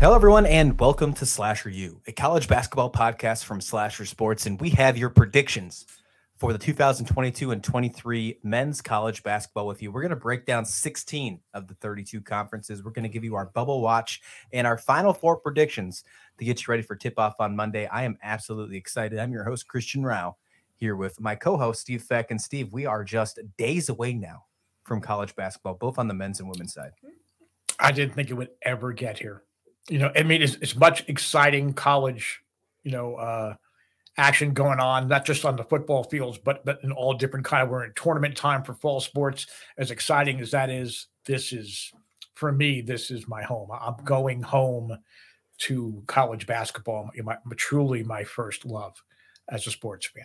Hello, everyone, and welcome to Slasher U, a college basketball podcast from Slasher Sports. And we have your predictions for the 2022 and 23 men's college basketball with you. We're going to break down 16 of the 32 conferences. We're going to give you our bubble watch and our final four predictions to get you ready for tip off on Monday. I am absolutely excited. I'm your host, Christian Rauh, here with my co host, Steve Fek. And Steve, we are just days away now from college basketball, both on the men's and women's side. I didn't think it would ever get here you know, I mean, it's, it's much exciting college, you know, uh, action going on, not just on the football fields, but but in all different kind of. We're in tournament time for fall sports. As exciting as that is, this is for me. This is my home. I'm going home to college basketball. My, truly my first love as a sports fan.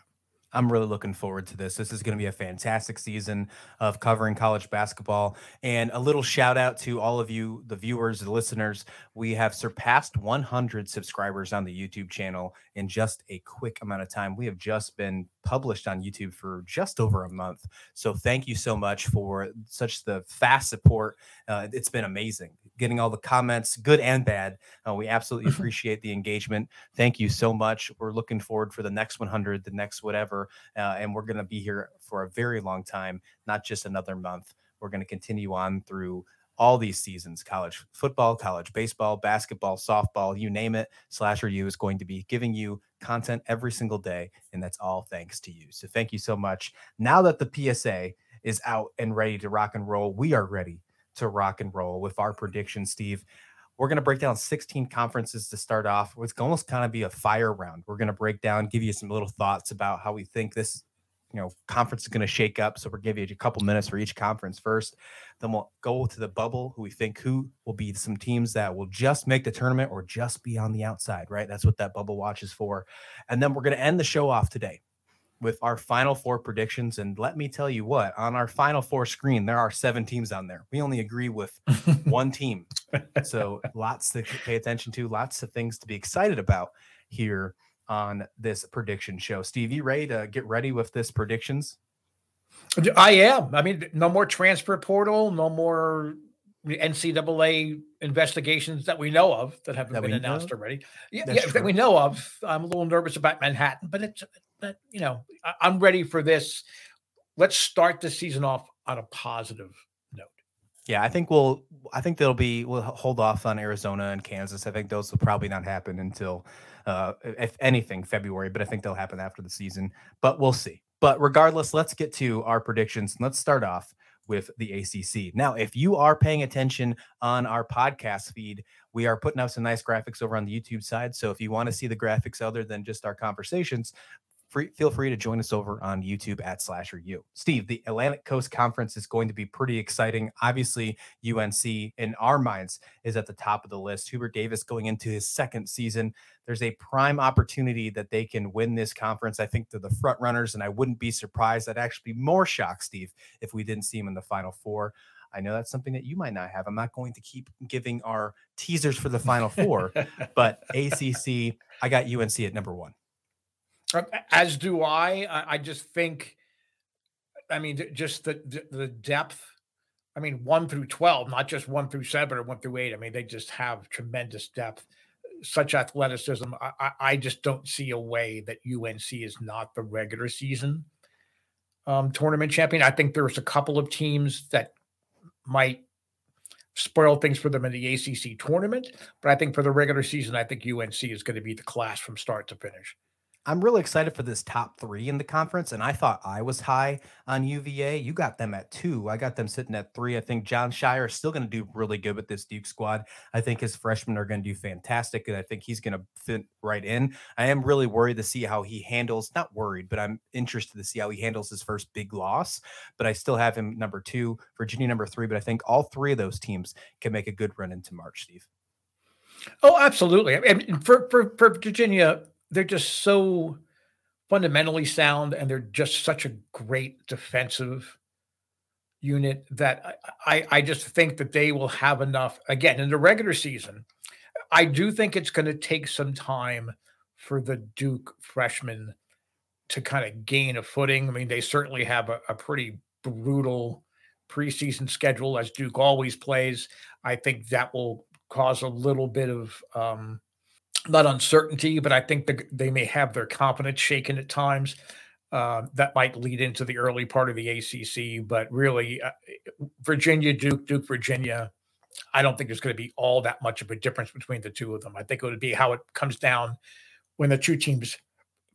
I'm really looking forward to this. This is going to be a fantastic season of covering college basketball. And a little shout out to all of you, the viewers, the listeners. We have surpassed 100 subscribers on the YouTube channel in just a quick amount of time. We have just been published on YouTube for just over a month. So thank you so much for such the fast support. Uh, it's been amazing getting all the comments, good and bad. Uh, we absolutely appreciate the engagement. Thank you so much. We're looking forward for the next 100, the next whatever, uh, and we're going to be here for a very long time, not just another month. We're going to continue on through all these seasons college football, college baseball, basketball, softball, you name it. Slasher U is going to be giving you content every single day. And that's all thanks to you. So thank you so much. Now that the PSA is out and ready to rock and roll, we are ready to rock and roll with our prediction, Steve. We're going to break down 16 conferences to start off. It's almost kind of be a fire round. We're going to break down, give you some little thoughts about how we think this, you know, conference is going to shake up. So we'll give you a couple minutes for each conference first. Then we'll go to the bubble, who we think who will be some teams that will just make the tournament or just be on the outside, right? That's what that bubble watch is for. And then we're going to end the show off today with our final four predictions. And let me tell you what, on our final four screen, there are seven teams on there. We only agree with one team. So lots to pay attention to, lots of things to be excited about here on this prediction show. Steve, you ready to get ready with this predictions? I am. I mean, no more transfer portal, no more NCAA investigations that we know of that haven't that been announced know? already. Yeah, yeah that we know of. I'm a little nervous about Manhattan, but it's but you know, I, am ready for this. Let's start the season off on a positive note. Yeah, I think we'll. I think there'll be. We'll hold off on Arizona and Kansas. I think those will probably not happen until, uh, if anything, February. But I think they'll happen after the season. But we'll see. But regardless, let's get to our predictions. Let's start off with the ACC. Now, if you are paying attention on our podcast feed, we are putting out some nice graphics over on the YouTube side. So if you want to see the graphics other than just our conversations, free, feel free to join us over on YouTube at Slasher U. Steve, the Atlantic Coast Conference is going to be pretty exciting. Obviously, UNC in our minds is at the top of the list. Hubert Davis going into his second season. There's a prime opportunity that they can win this conference. I think they're the front runners, and I wouldn't be surprised. I'd actually be more shocked, Steve, if we didn't see him in the Final Four. I know that's something that you might not have. I'm not going to keep giving our teasers for the Final Four, but ACC, I got UNC at number one. As do I. I just think, I mean, just the the depth. I mean, one through twelve, not just one through seven or one through eight. I mean, they just have tremendous depth, such athleticism. I, I just don't see a way that UNC is not the regular season um, tournament champion. I think there's a couple of teams that might spoil things for them in the ACC tournament, but I think for the regular season, I think UNC is going to be the class from start to finish. I'm really excited for this top three in the conference, and I thought I was high on UVA. You got them at two. I got them sitting at three. I think Jon Scheyer is still going to do really good with this Duke squad. I think his freshmen are going to do fantastic, and I think he's going to fit right in. I am really worried to see how he handles. Not worried, but I'm interested to see how he handles his first big loss. But I still have him number two, Virginia number three. But I think all three of those teams can make a good run into March, Steve. Oh, absolutely. I mean, for for for Virginia they're just so fundamentally sound and they're just such a great defensive unit that I, I just think that they will have enough again in the regular season. I do think it's going to take some time for the Duke freshmen to kind of gain a footing. I mean, they certainly have a, a pretty brutal preseason schedule as Duke always plays. I think that will cause a little bit of um, not uncertainty, but I think the, they may have their confidence shaken at times. Uh, that might lead into the early part of the ACC, but really, uh, Virginia, Duke, Duke, Virginia. I don't think there's going to be all that much of a difference between the two of them. I think it would be how it comes down when the two teams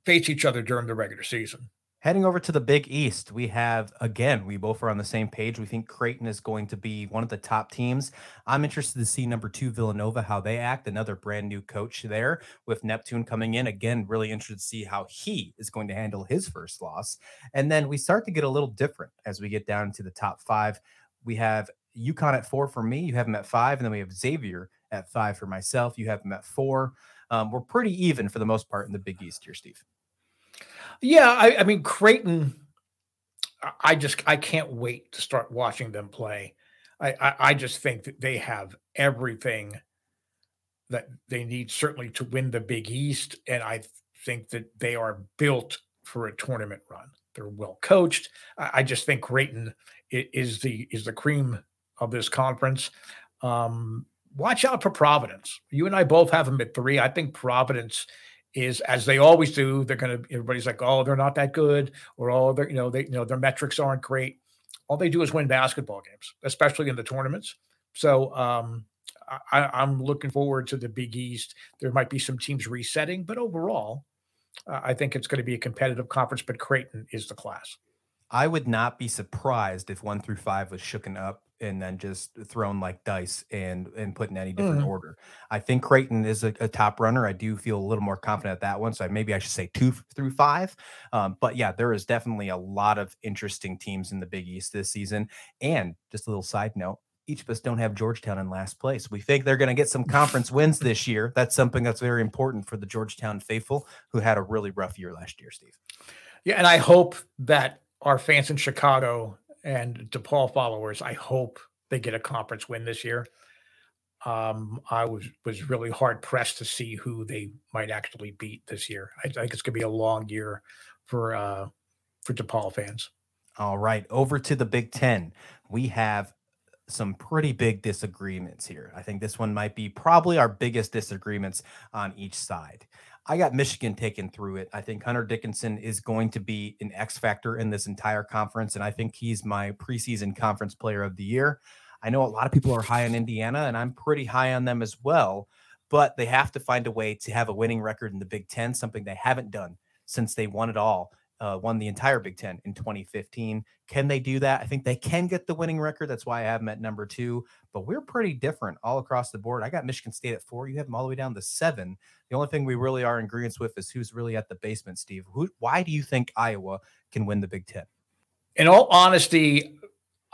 face each other during the regular season. Heading over to the Big East, we have again, we both are on the same page. We think Creighton is going to be one of the top teams. I'm interested to see number two Villanova how they act. Another brand new coach there with Neptune coming in. Again, really interested to see how he is going to handle his first loss. And then we start to get a little different as we get down to the top five. We have UConn at four for me. You have them at five, and then we have Xavier at five for myself. You have them at four. Um, we're pretty even for the most part in the Big East here, Steve. Yeah, I, I mean Creighton. I just I can't wait to start watching them play. I, I, I just think that they have everything that they need certainly to win the Big East, and I think that they are built for a tournament run. They're well coached. I, I just think Creighton is the is the cream of this conference. Um, watch out for Providence. You and I both have them at three. I think Providence is as they always do. They're going to everybody's like, oh, they're not that good, or oh, they're you know they you know their metrics aren't great. All they do is win basketball games, especially in the tournaments. So um, I, am looking forward to the Big East. There might be some teams resetting, but overall, uh, I think it's going to be a competitive conference. But Creighton is the class. I would not be surprised if one through five was shooken up and then just thrown like dice and and put in any different mm. order. I think Creighton is a, a, top runner. I do feel a little more confident at that one. So maybe I should say two through five. Um, but yeah, there is definitely a lot of interesting teams in the Big East this season. And just a little side note. Each of us don't have Georgetown in last place. We think they're going to get some conference wins this year. That's something that's very important for the Georgetown faithful who had a really rough year last year, Steve. Yeah, and I hope that our fans in Chicago and DePaul followers, I hope they get a conference win this year. Um, I was was really hard pressed to see who they might actually beat this year. I think it's going to be a long year for uh, for DePaul fans. All right, over to the Big Ten. We have some pretty big disagreements here. I think this one might be probably our biggest disagreements on each side. I got Michigan taken through it. I think Hunter Dickinson is going to be an X factor in this entire conference, and I think he's my preseason conference player of the year. I know a lot of people are high on Indiana, and I'm pretty high on them as well, but they have to find a way to have a winning record in the Big Ten, something they haven't done since they won it all uh, won the entire Big Ten in 2015. Can they do that? I think they can get the winning record. That's why I have them at number two. But we're pretty different all across the board. I got Michigan State at four. You have them all the way down to seven. The only thing we really are in agreement with is who's really at the basement, Steve. Who? Why do you think Iowa can win the Big Ten? In all honesty,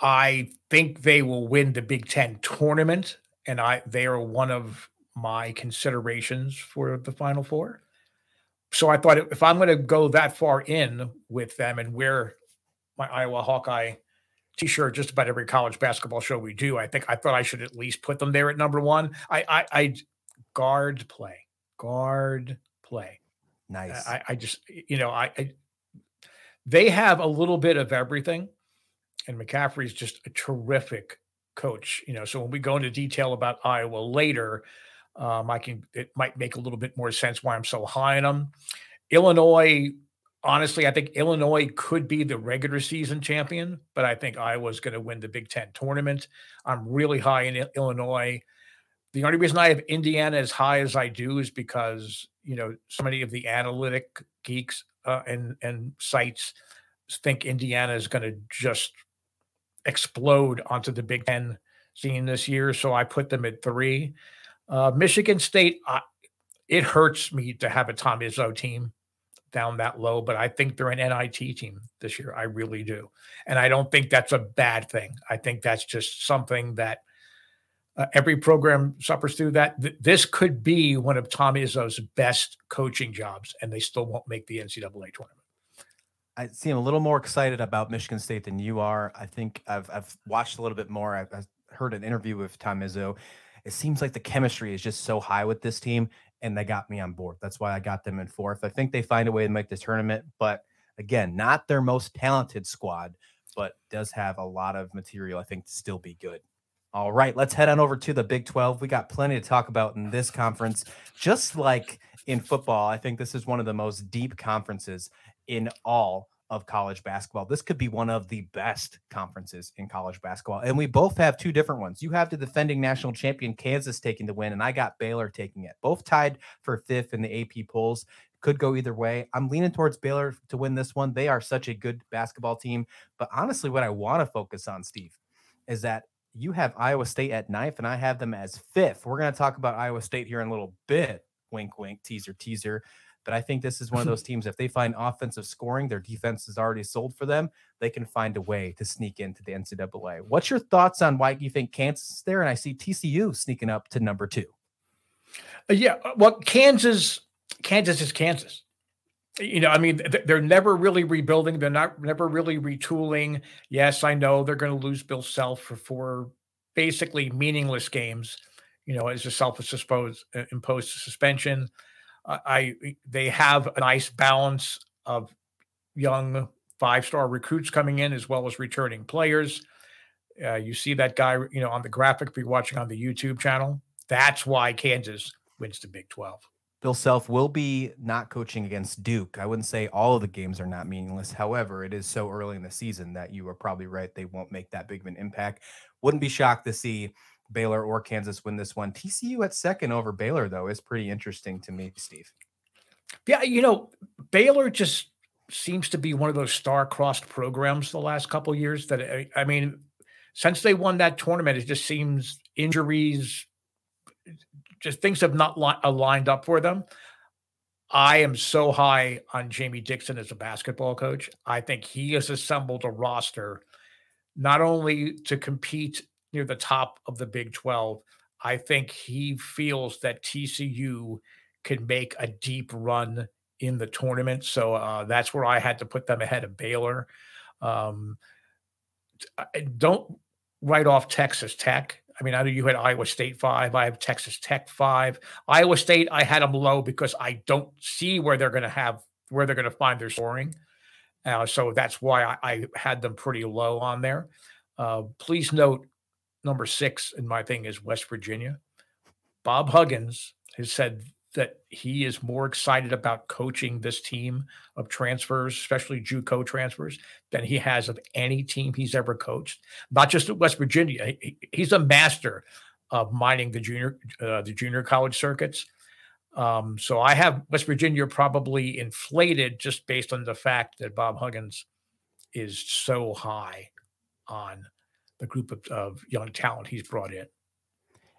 I think they will win the Big Ten tournament, and I they are one of my considerations for the Final Four so I thought if I'm going to go that far in with them and wear my Iowa Hawkeye t-shirt just about every college basketball show we do, I think I thought I should at least put them there at number one. I I, I guard play, guard play. Nice. I, I just you know I, I they have a little bit of everything, and McCaffery's just a terrific coach. You know, so when we go into detail about Iowa later, um, I can it might make a little bit more sense why I'm so high on them. Illinois, honestly, I think Illinois could be the regular season champion, but I think Iowa's going to win the Big Ten tournament. I'm really high in Illinois. The only reason I have Indiana as high as I do is because you know so many of the analytic geeks uh, and and sites think Indiana is going to just explode onto the Big Ten scene this year. So I put them at three. Uh, Michigan State, it hurts me to have a Tom Izzo team down that low, but I think they're an NIT team this year. I really do. And I don't think that's a bad thing. I think that's just something that uh, every program suffers through that. Th- this could be one of Tom Izzo's best coaching jobs, and they still won't make the NCAA tournament. I seem a little more excited about Michigan State than you are. I think I've, I've watched a little bit more. I've, I've heard an interview with Tom Izzo it seems like the chemistry is just so high with this team, and they got me on board. That's why I got them in fourth. I think they find a way to make the tournament, but again, not their most talented squad, but does have a lot of material, I think, to still be good. All right, let's head on over to the Big 12. We got plenty to talk about in this conference. Just like in football, I think this is one of the most deep conferences in all of college basketball. This could be one of the best conferences in college basketball. And we both have two different ones. You have the defending national champion Kansas taking the win, and I got Baylor taking it. Both tied for fifth in the AP polls. Could go either way. I'm leaning towards Baylor to win this one. They are such a good basketball team. But honestly, what I want to focus on, Steve, is that you have Iowa State at ninth, and I have them as fifth. We're going to talk about Iowa State here in a little bit. Wink, wink, teaser, teaser. But I think this is one of those teams. If they find offensive scoring, their defense is already sold for them. They can find a way to sneak into the NCAA. What's your thoughts on why you think Kansas is there? And I see TCU sneaking up to number two. Uh, yeah, uh, well, Kansas, Kansas is Kansas you know, I mean, they're never really rebuilding. They're not never really retooling. Yes, I know they're going to lose Bill Self for four basically meaningless games. You know, as a self-imposed uh, imposed suspension. I they have a nice balance of young five-star recruits coming in as well as returning players. Uh, you see that guy, you know, on the graphic you're watching on the YouTube channel. That's why Kansas wins the Big 12. Bill Self will be not coaching against Duke. I wouldn't say all of the games are not meaningless. However, it is so early in the season that you are probably right. They won't make that big of an impact. Wouldn't be shocked to see Baylor or Kansas win this one. TCU at second over Baylor, though, is pretty interesting to me, Steve. Yeah, you know, Baylor just seems to be one of those star-crossed programs the last couple years. That eh, I mean, since they won that tournament, it just seems injuries, just things have not li- uh, aligned up for them. I am so high on Jamie Dixon as a basketball coach. I think he has assembled a roster not only to compete near the top of the Big 12, I think he feels that TCU can make a deep run in the tournament. So uh, that's where I had to put them ahead of Baylor. Um, don't write off Texas Tech. I mean, I know you had Iowa State five. I have Texas Tech five. Iowa State, I had them low because I don't see where they're going to have where they're going to find their scoring. Uh, so that's why I, I, had them pretty low on there. Uh, please note, number six in my thing is West Virginia. Bob Huggins has said that he is more excited about coaching this team of transfers, especially JUCO transfers, than he has of any team he's ever coached. Not just at West Virginia, he, he's a master of mining the junior uh, the junior college circuits. Um, so I have West Virginia probably inflated just based on the fact that Bob Huggins is so high on the group of, of young talent he's brought in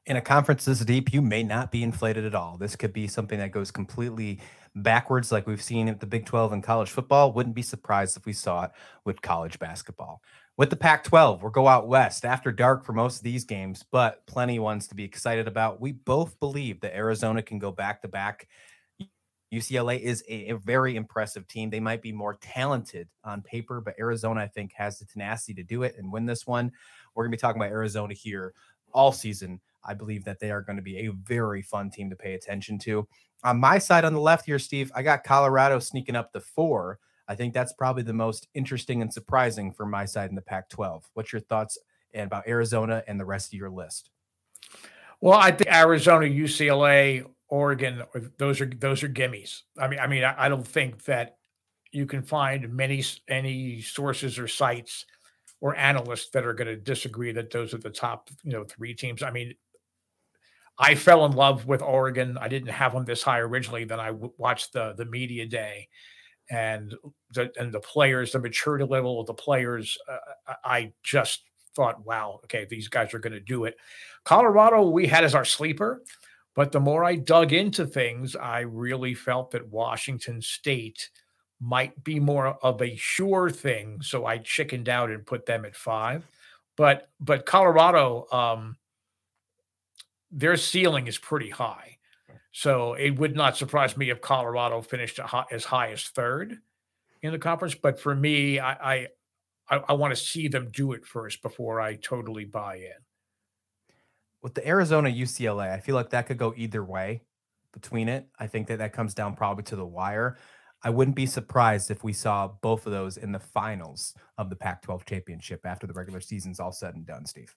in a conference this deep, you may not be inflated at all. This could be something that goes completely backwards, like we've seen at the Big 12 in college football. Wouldn't be surprised if we saw it with college basketball. With the Pac 12, we'll go out west after dark for most of these games, but plenty ones to be excited about. We both believe that Arizona can go back to back. UCLA is a, a, very impressive team. They might be more talented on paper, but Arizona, I think, has the tenacity to do it and win this one. We're going to be talking about Arizona here all season I believe that they are going to be a very fun team to pay attention to. On my side on the left here, Steve, I got Colorado sneaking up the four. I think that's probably the most interesting and surprising for my side in the Pac 12. What's your thoughts about Arizona and the rest of your list? Well, I think Arizona, UCLA, Oregon, those are those are gimmies. I mean, I mean, I don't think that you can find many any sources or sites or analysts that are going to disagree that those are the top, you know, three teams. I mean, I fell in love with Oregon. I didn't have them this high originally. Then I w- watched the the media day, and the and the players, the maturity level of the players. Uh, I just thought, wow, okay, these guys are going to do it. Colorado, we had as our sleeper, but the more I dug into things, I really felt that Washington State might be more of a sure thing. So I chickened out and put them at five. But but Colorado. Um, their ceiling is pretty high. So it would not surprise me if Colorado finished as high as third in the conference. But for me, I I, I want to see them do it first before I totally buy in. With the Arizona UCLA, I feel like that could go either way between it. I think that that comes down probably to the wire. I wouldn't be surprised if we saw both of those in the finals of the Pac 12 championship after the regular season's all said and done, Steve.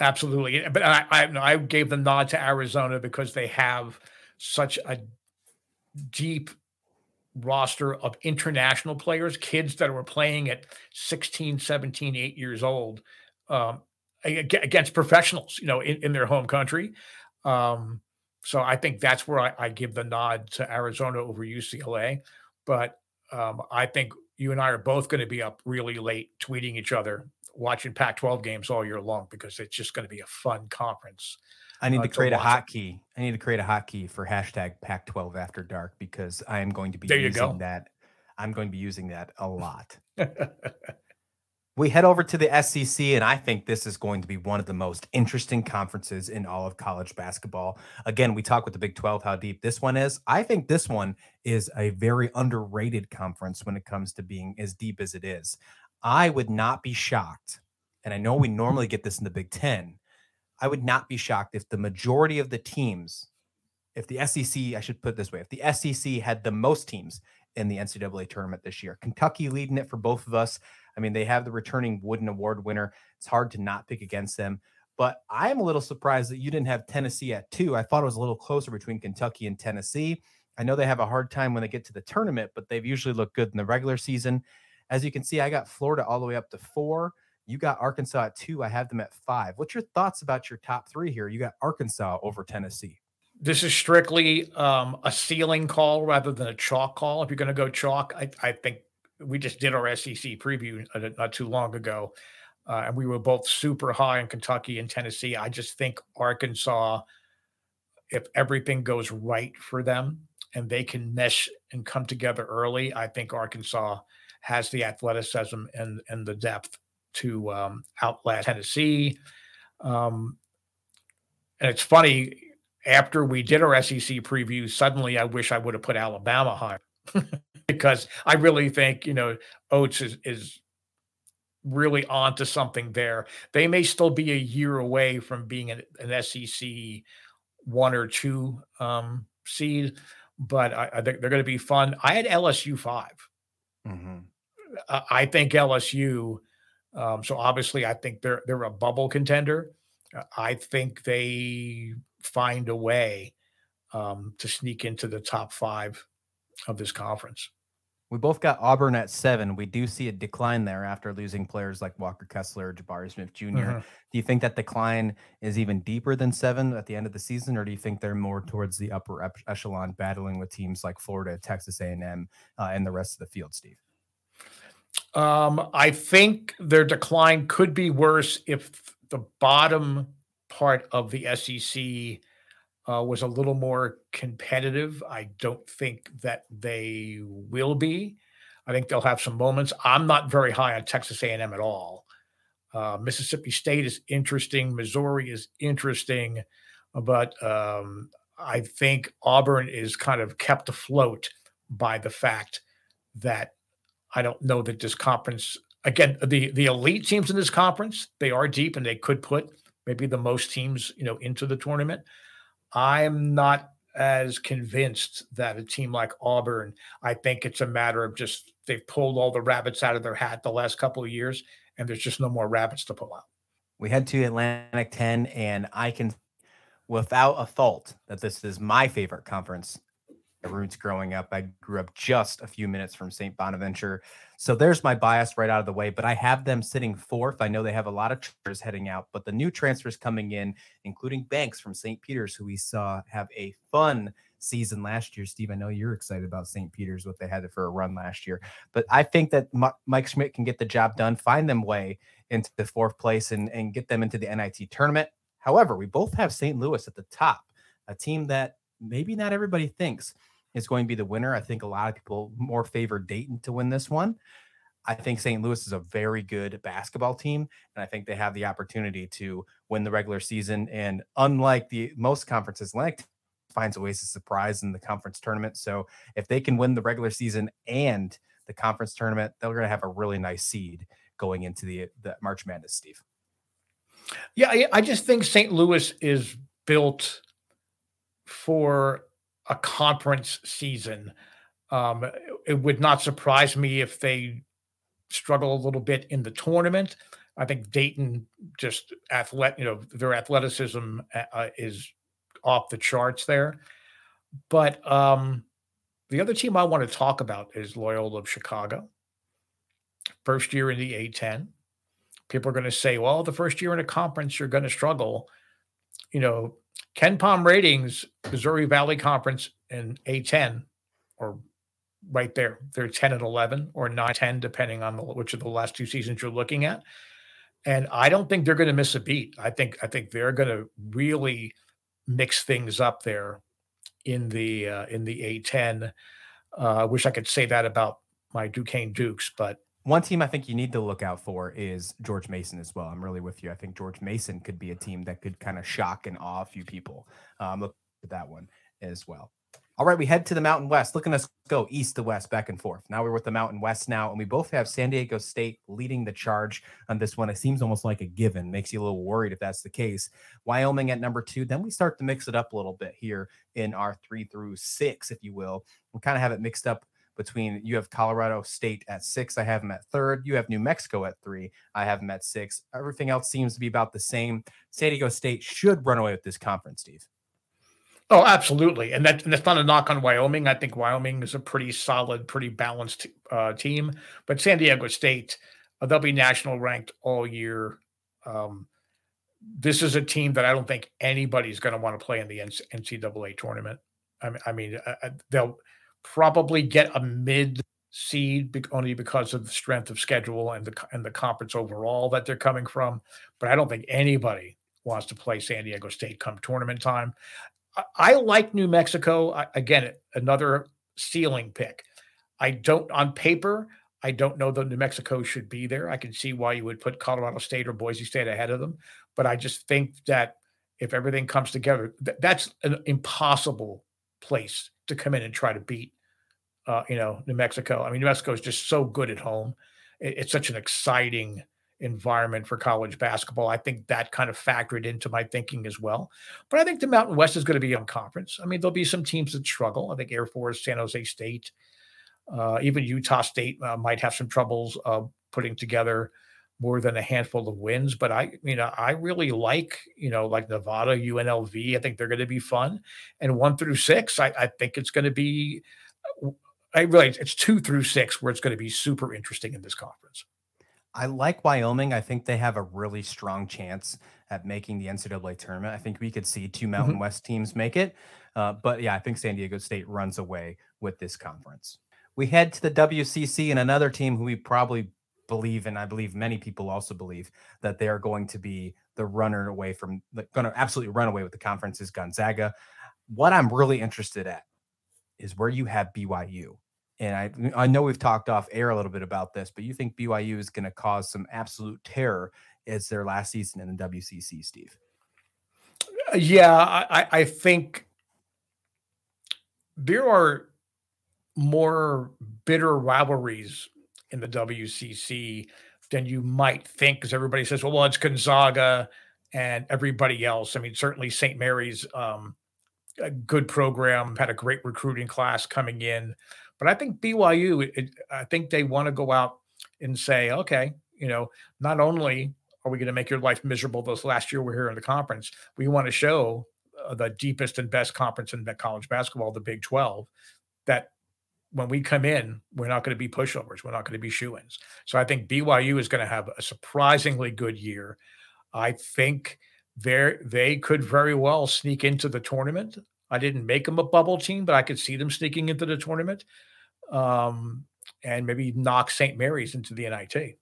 absolutely. But I, I, I gave the nod to Arizona because they have such a deep roster of international players, kids that were playing at 16, 17, 8 years old um, against professionals, you know, in, in their home country. Um, so I think that's where I, I, give the nod to Arizona over UCLA. But um, I think you and I are both going to be up really late tweeting each other, watching Pac 12 games all year long because it's just going to be a fun conference. I need uh, to create to a hotkey. I need to create a hotkey for hashtag Pac 12 after dark because I am going to be there using that. I'm going to be using that a lot. we head over to the SEC, and I think this is going to be one of the most interesting conferences in all of college basketball. Again, we talk with the Big 12 how deep this one is. I think this one is a very underrated conference when it comes to being as deep as it is. I would not be shocked, and I know we normally get this in the Big 10. I would not be shocked if the majority of the teams, if the SEC, I should put this way, if the SEC had the most teams in the NCAA tournament this year, Kentucky leading it for both of us. I mean, they have the returning Wooden Award winner. It's hard to not pick against them. But I'm a little surprised that you didn't have Tennessee at two. I thought it was a little closer between Kentucky and Tennessee. I know they have a hard time when they get to the tournament, but they've usually looked good in the regular season. As you can see, I got Florida all the way up to four. You got Arkansas at two. I have them at five. What's your thoughts about your top three here? You got Arkansas over Tennessee. This is strictly um, a ceiling call rather than a chalk call. If you're going to go chalk, I, I think we just did our SEC preview uh, not too long ago, uh, and we were both super high in Kentucky and Tennessee. I just think Arkansas, if everything goes right for them and they can mesh and come together early, I think Arkansas has the athleticism and and the depth to um, outlast Tennessee. Um, and it's funny after we did our SEC preview, suddenly I wish I would have put Alabama higher. Because I really think you know Oats is is really onto something there. They may still be a year away from being an, an SEC one or two um, seed, but I, I think they're going to be fun. I had LSU 5 mm-hmm. I, I think LSU. Um, so obviously, I think they're they're a bubble contender. I think they find a way um, to sneak into the top five of this conference. We both got Auburn at seven. We do see a decline there after losing players like Walker Kessler, Jabari Smith junior mm-hmm. Do you think that decline is even deeper than seven at the end of the season, or do you think they're more towards the upper echelon, battling with teams like Florida, Texas A&M, uh, and the rest of the field, Steve? Um, I think their decline could be worse if the bottom part of the SEC uh, was a little more competitive. I don't think that they will be. I think they'll have some moments. I'm not very high on Texas A&M at all. Uh, Mississippi State is interesting. Missouri is interesting, but um, I think Auburn is kind of kept afloat by the fact that I don't know that this conference again the the elite teams in this conference they are deep and they could put maybe the most teams you know into the tournament I'm not as convinced that a team like Auburn, I think it's a matter of just they've pulled all the rabbits out of their hat the last couple of years, and there's just no more rabbits to pull out. We head to Atlantic 10, and I can, without a fault, that this is my favorite conference roots growing up. I grew up just a few minutes from St. Bonaventure. So there's my bias right out of the way, but I have them sitting fourth. I know they have a lot of transfers heading out, but the new transfers coming in, including Banks from St. Peter's, who we saw have a fun season last year. Steve, I know you're excited about St. Peter's, what they had for a run last year, but I think that Mike Schmidt can get the job done, find them way into the fourth place and, and get them into the NIT tournament. However, we both have St. Louis at the top, a team that maybe not everybody thinks is going to be the winner. I think a lot of people more favor Dayton to win this one. I think St. Louis is a very good basketball team, and I think they have the opportunity to win the regular season. And unlike the most conferences, Atlantic finds a ways to surprise in the conference tournament. So if they can win the regular season and the conference tournament, they're going to have a really nice seed going into the the March Madness. Steve. Yeah, I just think St. Louis is built for a conference season. Um, it would not surprise me if they struggle a little bit in the tournament. I think Dayton just athletic, you know, their athleticism uh, uh, is off the charts there. But um, the other team I want to talk about is Loyola of Chicago. First year in the A10. People are going to say, well, the first year in a conference, you're going to struggle. You know, KenPom ratings, Missouri Valley Conference in A10 or right there. They're 10 and 11 or 9 10, depending on the, which of the last two seasons you're looking at. And I don't think they're going to miss a beat. I think I think they're going to really mix things up there in the uh, in the A10. Uh, I wish I could say that about my Duquesne Dukes, but one team I think you need to look out for is George Mason as well. I'm really with you. I think George Mason could be a team that could kind of shock and awe a few people. Um, look at that one as well. All right, we head to the Mountain West. Looking us go east to west, back and forth. Now we're with the Mountain West now, and we both have San Diego State leading the charge on this one. It seems almost like a given. Makes you a little worried if that's the case. Wyoming at number two. Then we start to mix it up a little bit here in our three through six, if you will. We kind of have it mixed up between you have Colorado State at six. I have them at third. You have New Mexico at three. I have them at six. Everything else seems to be about the same. San Diego State should run away with this conference, Steve. Oh, absolutely, and, that, and that's not a knock on Wyoming. I think Wyoming is a pretty solid, pretty balanced uh, team. But San Diego State, uh, they'll be national ranked all year. Um, this is a team that I don't think anybody's going to want to play in the NCAA tournament. I mean, I mean, uh, uh, they'll probably get a mid seed only because of the strength of schedule and the and the conference overall that they're coming from. But I don't think anybody wants to play San Diego State come tournament time. I, like New Mexico. I, again, another ceiling pick. I don't, on paper, I don't know that New Mexico should be there. I can see why you would put Colorado State or Boise State ahead of them, but I just think that if everything comes together, th- that's an impossible place to come in and try to beat. Uh, you know, New Mexico. I mean, New Mexico is just so good at home. It, it's such an exciting environment for college basketball. I think that kind of factored into my thinking as well. But I think the Mountain West is going to be on conference. I mean, there'll be some teams that struggle. I think Air Force, San Jose State, uh, even Utah State uh, might have some troubles uh, putting together more than a handful of wins. But I, you know, I really like, you know, like Nevada, UNLV. I think they're going to be fun. And one through six, I, I think it's going to be. I really, it's two through six where it's going to be super interesting in this conference. I like Wyoming. I think they have a really strong chance at making the NCAA tournament. I think we could see two Mountain mm-hmm. West teams make it. Uh, but yeah, I think San Diego State runs away with this conference. We head to the WCC and another team who we probably believe, and I believe many people also believe that they are going to be the runner away from, going to absolutely run away with the conference is Gonzaga. What I'm really interested at is where you have BYU and I I know we've talked off air a little bit about this, but you think BYU is going to cause some absolute terror as their last season in the WCC, Steve? Uh, yeah, I, I think there are more bitter rivalries in the WCC than you might think, because everybody says, well, well, it's Gonzaga and everybody else. I mean, certainly St. Mary's, um, a good program, had a great recruiting class coming in. But I think BYU, it, I think they want to go out and say, okay, you know, not only are we going to make your life miserable this last year we're here in the conference, we want to show uh, the deepest and best conference in college basketball, the Big 12, that when we come in, we're not going to be pushovers. We're not going to be shoe ins. So I think BYU is going to have a surprisingly good year. I think they they could very well sneak into the tournament. I didn't make them a bubble team, but I could see them sneaking into the tournament um, and maybe knock St. Mary's into the NIT.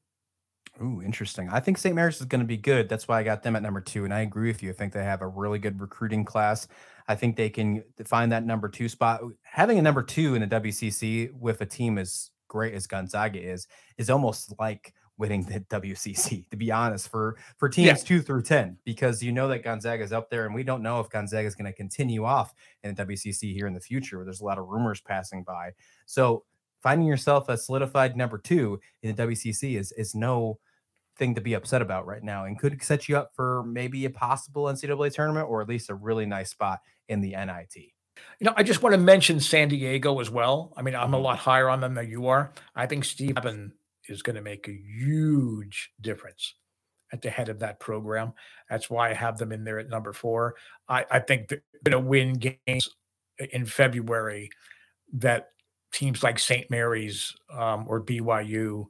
Ooh, interesting. I think St. Mary's is going to be good. That's why I got them at number two. And I agree with you. I think they have a really good recruiting class. I think they can find that number two spot. Having a number two in the WCC with a team as great as Gonzaga is, is almost like winning the WCC, to be honest, for for teams yeah. two through ten, because you know that Gonzaga is up there, and we don't know if Gonzaga is going to continue off in the WCC here in the future. Where there's a lot of rumors passing by, so finding yourself a solidified number two in the WCC is is no thing to be upset about right now, and could set you up for maybe a possible NCAA tournament or at least a really nice spot in the NIT. You know, I just want to mention San Diego as well. I mean, I'm a mm-hmm. lot higher on them than you are. I think Steve is going to make a huge difference at the head of that program. That's why I have them in there at number four. I, I think they're going to win games in February that teams like St. Mary's um, or BYU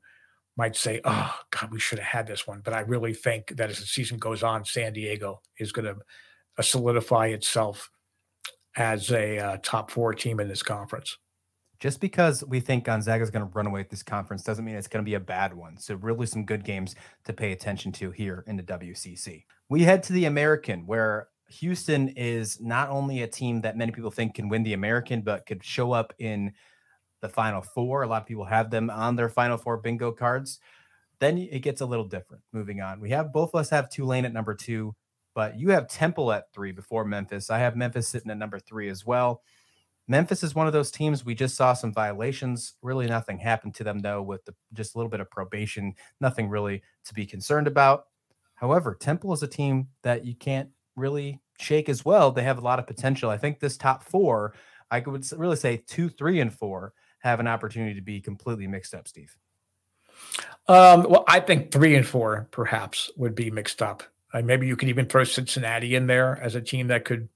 might say, "Oh God, we should have had this one." But I really think that as the season goes on, San Diego is going to uh, solidify itself as a uh, top four team in this conference. Just because we think Gonzaga is going to run away with this conference doesn't mean it's going to be a bad one. So, really, some good games to pay attention to here in the WCC. We head to the American, where Houston is not only a team that many people think can win the American, but could show up in the Final Four. A lot of people have them on their Final Four bingo cards. Then it gets a little different. Moving on, we have both of us have Tulane at number two, but you have Temple at three before Memphis. I have Memphis sitting at number three as well. Memphis is one of those teams we just saw some violations. Really, nothing happened to them though, with the, just a little bit of probation. Nothing really to be concerned about. However, Temple is a team that you can't really shake as well. They have a lot of potential. I think this top four, I would really say two, three, and four have an opportunity to be completely mixed up. Steve. Um, well, I think three and four perhaps would be mixed up. Uh, maybe you could even throw Cincinnati in there as a team that could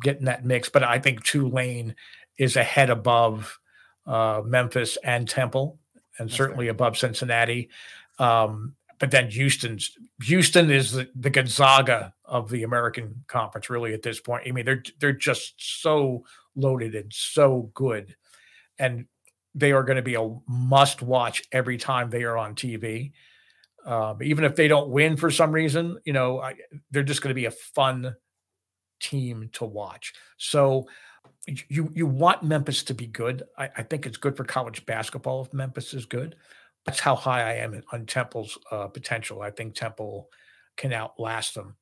get in that mix. But I think Tulane is ahead above uh, Memphis and Temple, and That's certainly above Cincinnati. Um, but then Houston's Houston is the, the Gonzaga of the American Conference, really at this point. I mean, they're they're just so loaded and so good, and they are going to be a must watch every time they are on TV. Um, even if they don't win for some reason, you know, I, they're just going to be a fun team to watch. So you you want Memphis to be good. I, I, think it's good for college basketball if Memphis is good. That's how high I am on Temple's uh, potential. I think Temple can outlast them.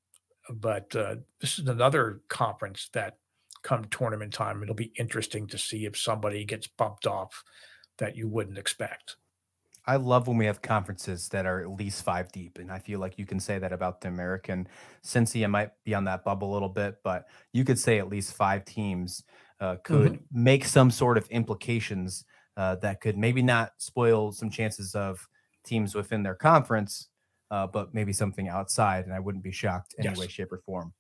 But uh, this is another conference that, come tournament time, it'll be interesting to see if somebody gets bumped off that you wouldn't expect. I love when we have conferences that are at least five deep, and I feel like you can say that about the American. Cincy, might be on that bubble a little bit, but you could say at least five teams uh, could mm-hmm. make some sort of implications uh, that could maybe not spoil some chances of teams within their conference, uh, but maybe something outside. And I wouldn't be shocked in yes. any way, shape, or form.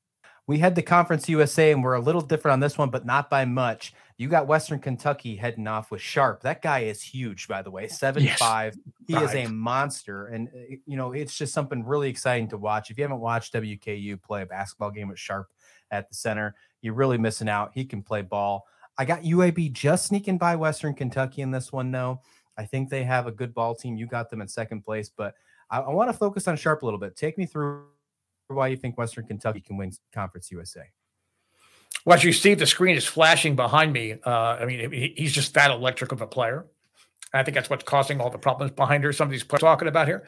We had the Conference USA, and we're a little different on this one, but not by much. You got Western Kentucky heading off with Sharp. That guy is huge, by the way, seven yes. five. He is a monster, and uh, you know it's just something really exciting to watch. If you haven't watched WKU play a basketball game with Sharp at the center, you're really missing out. He can play ball. I got UAB just sneaking by Western Kentucky in this one, though. I think they have a good ball team. You got them in second place, but I, I want to focus on Sharp a little bit. Take me through why you think Western Kentucky can win Conference USA. Well, as you see, the screen is flashing behind me. Uh, I mean, he's just that electric of a player. I think that's what's causing all the problems behind her. Some of these players talking about here,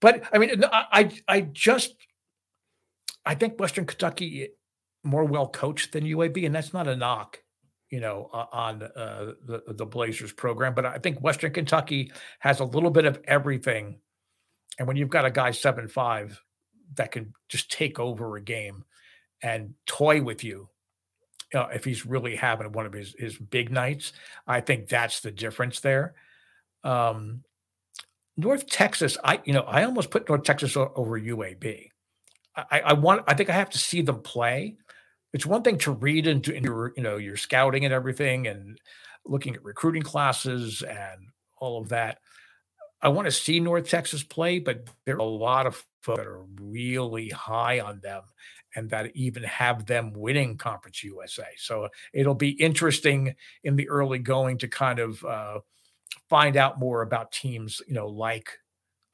but I mean, I I just I think Western Kentucky more well coached than UAB, and that's not a knock, you know, on uh, the the Blazers program. But I think Western Kentucky has a little bit of everything, and when you've got a guy seven five that can just take over a game and toy with you uh, if he's really having one of his his big nights. I think that's the difference there. Um, North Texas, I you know I almost put North Texas over UAB. I, I want I think I have to see them play. It's one thing to read into in your you know your scouting and everything and looking at recruiting classes and all of that. I want to see North Texas play, but there are a lot of folks that are really high on them and that even have them winning Conference USA. So it'll be interesting in the early going to kind of uh, find out more about teams, you know, like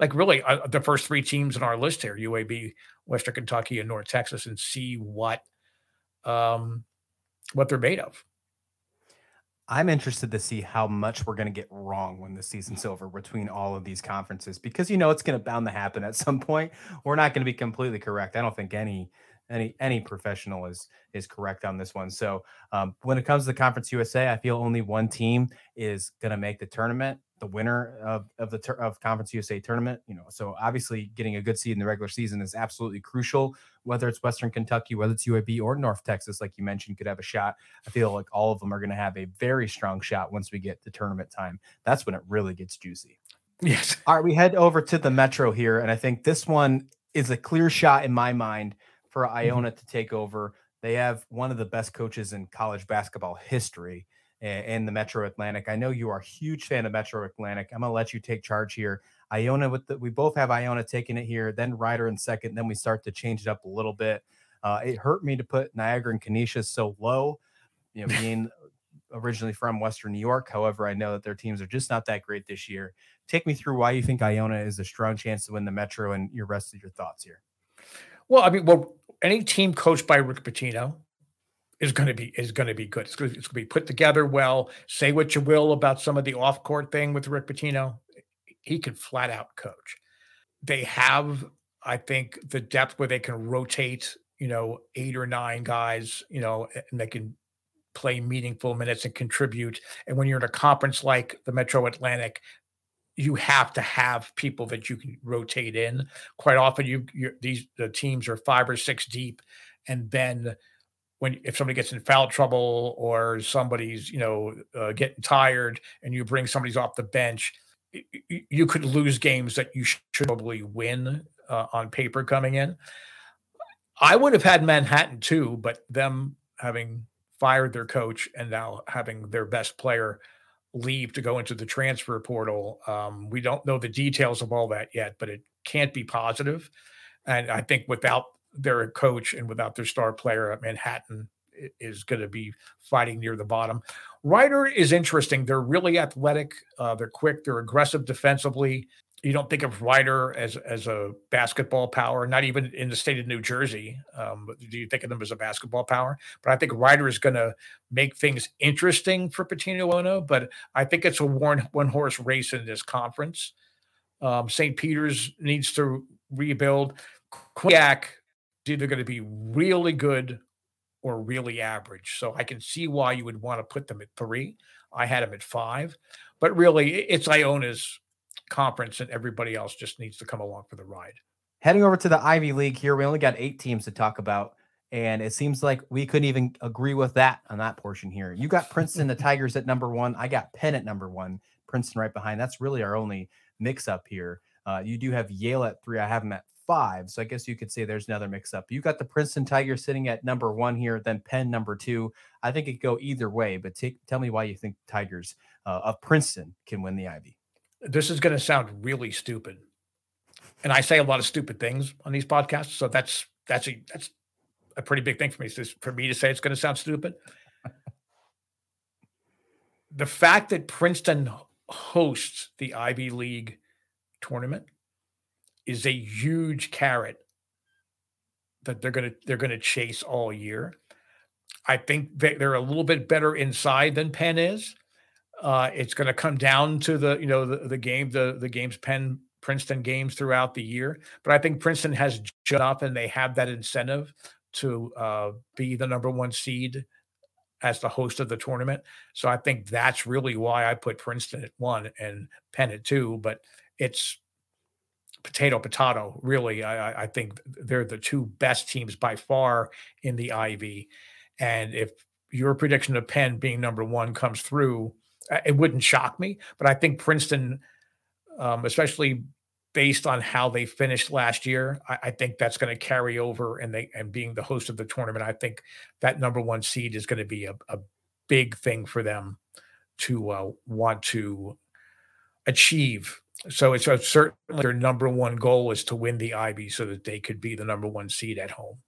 like really uh, the first three teams in our list here: UAB, Western Kentucky, and North Texas, and see what um, what they're made of. I'm interested to see how much we're going to get wrong when the season's over between all of these conferences because you know it's going to bound to happen at some point. We're not going to be completely correct. I don't think any any any professional is is correct on this one. So um, when it comes to the Conference USA, I feel only one team is going to make the tournament, the winner of of the ter- of Conference USA tournament. You know, so obviously getting a good seed in the regular season is absolutely crucial. Whether it's Western Kentucky, whether it's UAB or North Texas, like you mentioned, could have a shot. I feel like all of them are going to have a very strong shot once we get to tournament time. That's when it really gets juicy. Yes. All right, we head over to the Metro here, and I think this one is a clear shot in my mind for Mm-hmm. Iona to take over. They have one of the best coaches in college basketball history in the Metro Atlantic. I know you are a huge fan of Metro Atlantic. I'm gonna let you take charge here. Iona with the, we both have Iona taking it here, then Rider in second, then we start to change it up a little bit. Uh, it hurt me to put Niagara and Canisius so low, you know, being originally from Western New York. However, I know that their teams are just not that great this year. Take me through why you think Iona is a strong chance to win the Metro and your rest of your thoughts here. Well, I mean, well, any team coached by Rick Pitino is going to be is going to be good. It's going to, be put together well. Say what you will about some of the off court thing with Rick Pitino, he can flat out coach. They have, I think, the depth where they can rotate, you know, eight or nine guys, you know, and they can play meaningful minutes and contribute. And when you're in a conference like the Metro Atlantic, you have to have people that you can rotate in. Quite often, you these the teams are five or six deep, and then when if somebody gets in foul trouble or somebody's you know uh, getting tired, and you bring somebody's off the bench, you could lose games that you should probably win uh, on paper coming in. I would have had Manhattan too, but them having fired their coach and now having their best player leave to go into the transfer portal. Um, we don't know the details of all that yet, but it can't be positive. And I think without their coach and without their star player, Manhattan is going to be fighting near the bottom. Rider is interesting. They're really athletic. Uh, they're quick. They're aggressive defensively. You don't think of Rider as as a basketball power, not even in the state of New Jersey. Um, do you think of them as a basketball power? But I think Rider is going to make things interesting for Pitino Iona. But I think it's a one one horse race in this conference. Um, St. Peter's needs to rebuild. Quinnipiac is either going to be really good or really average. So I can see why you would want to put them at three. I had them at five, but really it's Iona's conference, and everybody else just needs to come along for the ride. Heading over to the Ivy League here, we only got eight teams to talk about. And it seems like we couldn't even agree with that on that portion here. You got Princeton, the Tigers at number one. I got Penn at number one, Princeton right behind. That's really our only mix up here. Uh, you do have Yale at three. I have them at five. So I guess you could say there's another mix up. You got the Princeton Tigers sitting at number one here, then Penn number two. I think it could go either way, but take, tell me why you think Tigers uh, of Princeton can win the Ivy. This is going to sound really stupid, and I say a lot of stupid things on these podcasts. So that's that's a that's a pretty big thing for me. Is for me to say it's going to sound stupid. the fact that Princeton hosts the Ivy League tournament is a huge carrot that they're going to they're going to chase all year. I think they, they're a little bit better inside than Penn is. Uh, it's going to come down to the you know the, the game the the games Penn Princeton games throughout the year, but I think Princeton has shut up and they have that incentive to uh, be the number one seed as the host of the tournament. So I think that's really why I put Princeton at one and Penn at two. But it's potato potato. Really, I, I- think they're the two best teams by far in the Ivy. And if your prediction of Penn being number one comes through, it wouldn't shock me. But I think Princeton, um, especially based on how they finished last year, I, I think that's going to carry over. And they and being the host of the tournament, I think that number one seed is going to be a, a big thing for them to uh, want to achieve. So it's certainly their number one goal is to win the Ivy so that they could be the number one seed at home.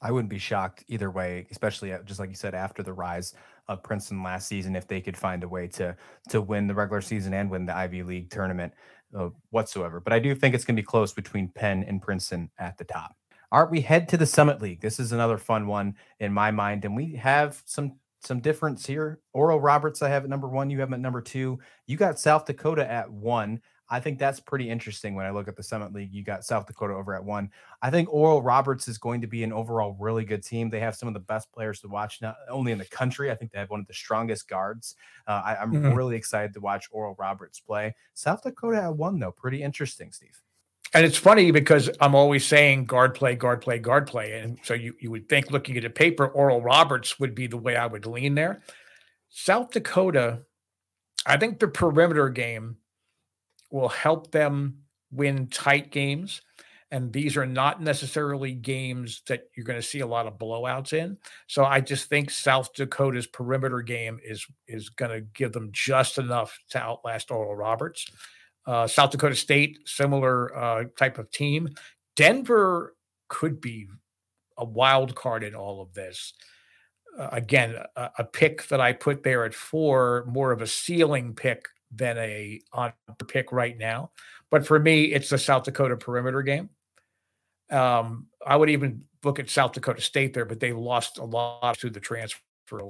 I wouldn't be shocked either way, especially uh, just like you said after the rise of Princeton last season, if they could find a way to to win the regular season and win the Ivy League tournament uh, whatsoever. But I do think it's going to be close between Penn and Princeton at the top. All right, we head to the Summit League. This is another fun one in my mind, and we have some some difference here. Oral Roberts, I have at number one. You have at number two. You got South Dakota at one. I think that's pretty interesting when I look at the Summit League. You got South Dakota over at one. I think Oral Roberts is going to be an overall really good team. They have some of the best players to watch, not only in the country. I think they have one of the strongest guards. Uh, I, I'm Mhm. really excited to watch Oral Roberts play. South Dakota at one, though, pretty interesting, Steve. And it's funny because I'm always saying guard play, guard play, guard play. And so you, you would think looking at a paper, Oral Roberts would be the way I would lean there. South Dakota, I think the perimeter game will help them win tight games. And these are not necessarily games that you're going to see a lot of blowouts in. So I just think South Dakota's perimeter game is is going to give them just enough to outlast Oral Roberts. Uh, South Dakota State, similar uh, type of team. Denver could be a wild card in all of this. Uh, again, a, a, pick that I put there at four, more of a ceiling pick than a on pick right now. But for me, it's the South Dakota perimeter game. Um, I would even look at South Dakota State there, but they lost a lot through the transfer.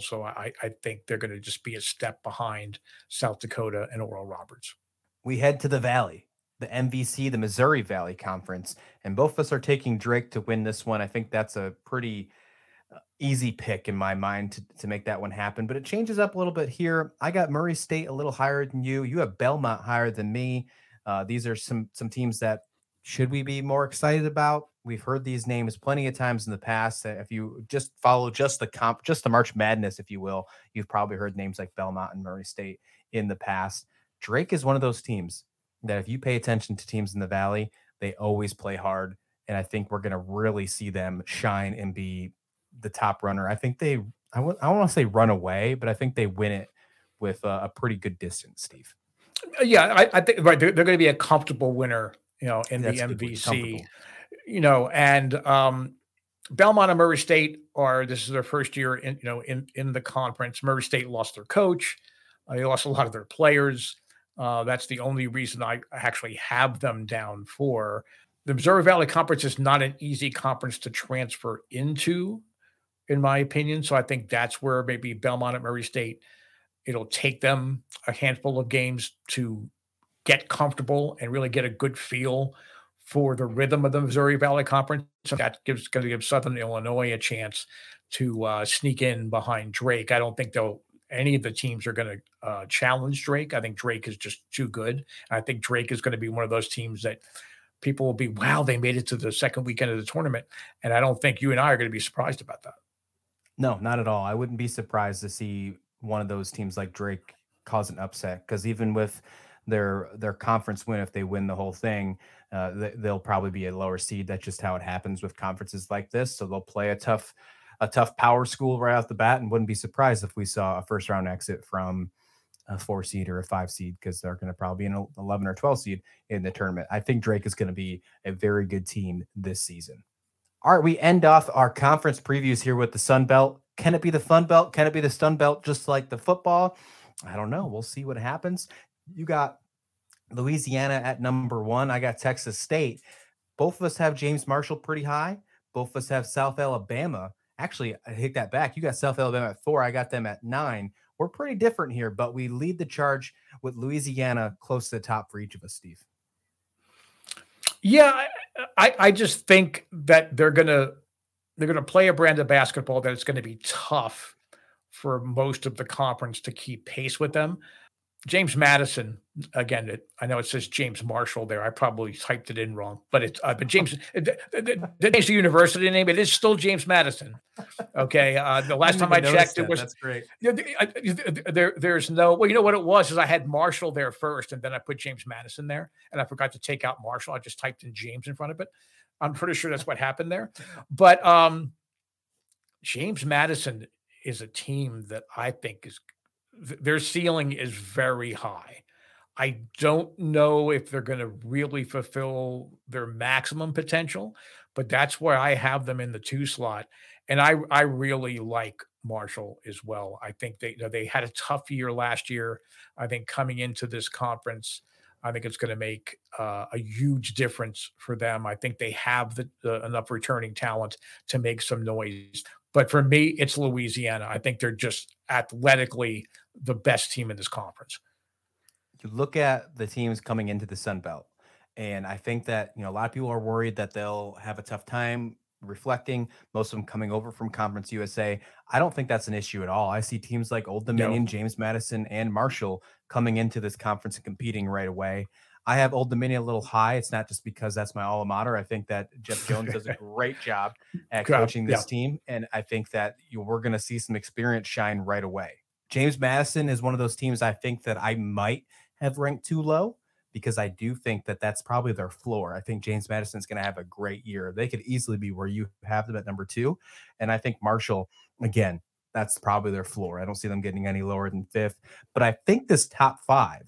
So I, I think they're going to just be a step behind South Dakota and Oral Roberts. We head to the Valley, the MVC, the Missouri Valley Conference, and both of us are taking Drake to win this one. I think that's a pretty easy pick in my mind to, to make that one happen, but it changes up a little bit here. I got Murray State a little higher than you. You have Belmont higher than me. Uh, these are some some teams that should we be more excited about? We've heard these names plenty of times in the past. If you just follow just the comp, just the March Madness, if you will, you've probably heard names like Belmont and Murray State in the past. Drake is one of those teams that if you pay attention to teams in the Valley, they always play hard. And I think we're going to really see them shine and be the top runner. I think they, I w- I don't want to say run away, but I think they win it with a, a pretty good distance, Steve. Uh, yeah, I, I think right. They're, they're, going to be a comfortable winner, you know, in That's the MVC, you know, and um, Belmont and Murray State are this is their first year in you know in in the conference. Murray State lost their coach, uh, they lost a lot of their players. Uh, that's the only reason I actually have them down for. The Missouri Valley Conference is not an easy conference to transfer into, in my opinion. So I think that's where maybe Belmont at Murray State It'll take them a handful of games to get comfortable and really get a good feel for the rhythm of the Missouri Valley Conference. So that gives going to give Southern Illinois a chance to uh, sneak in behind Drake. I don't think they'll any of the teams are going to uh, challenge Drake. I think Drake is just too good. I think Drake is going to be one of those teams that people will be, wow, they made it to the second weekend of the tournament. And I don't think you and I are going to be surprised about that. No, not at all. I wouldn't be surprised to see one of those teams like Drake cause an upset because even with their their conference win, if they win the whole thing, uh, they'll probably be a lower seed. That's just how it happens with conferences like this. So they'll play a tough a tough power school right off the bat, and wouldn't be surprised if we saw a first round exit from a four seed or a five seed because they're going to probably be an 11 or 12 seed in the tournament. I think Drake is going to be a very good team this season. All right, we end off our conference previews here with the Sun Belt. Can it be the Fun Belt? Can it be the Stun Belt just like the football? I don't know. We'll see what happens. You got Louisiana at number one. I got Texas State. Both of us have James Marshall pretty high. Both of us have South Alabama. Actually, I take that back. You got South Alabama at four. I got them at nine. We're pretty different here, but we lead the charge with Louisiana close to the top for each of us, Steve. Yeah, I, I just think that they're gonna they're to play a brand of basketball that it's to be tough for most of the conference to keep pace with them. James Madison, again, it, I know it says James Marshall there. I probably typed it in wrong, but it's uh, but James, the, the, the university name, it is still James Madison. Okay, uh, the last I time I checked, that. it was that's great. There, there's no. Well, you know what it was is I had Marshall there first, and then I put James Madison there, and I forgot to take out Marshall. I just typed in James in front of it. I'm pretty sure that's what happened there. But um, James Madison is a team that I think is their ceiling is very high. I don't know if they're going to really fulfill their maximum potential, but that's where I have them in the two slot. And I I really like Marshall as well. I think they they had a tough year last year. I think coming into this conference, I think it's going to make uh, a huge difference for them. I think they have the, the, enough returning talent to make some noise. But for me, it's Louisiana. I think they're just athletically the best team in this conference. You look at the teams coming into the Sun Belt, and I think that you know a lot of people are worried that they'll have a tough time reflecting, most of them coming over from Conference USA. I don't think that's an issue at all. I see teams like Old Dominion, no. James Madison, and Marshall coming into this conference and competing right away. I have Old Dominion a little high. It's not just because that's my alma mater. I think that Jeff Jones does a great job at coaching this yeah. team. And I think that you know, we're going to see some experience shine right away. James Madison is one of those teams I think that I might have ranked too low because I do think that that's probably their floor. I think James Madison's going to have a great year. They could easily be where you have them at number two. And I think Marshall, again, that's probably their floor. I don't see them getting any lower than fifth. But I think this top five,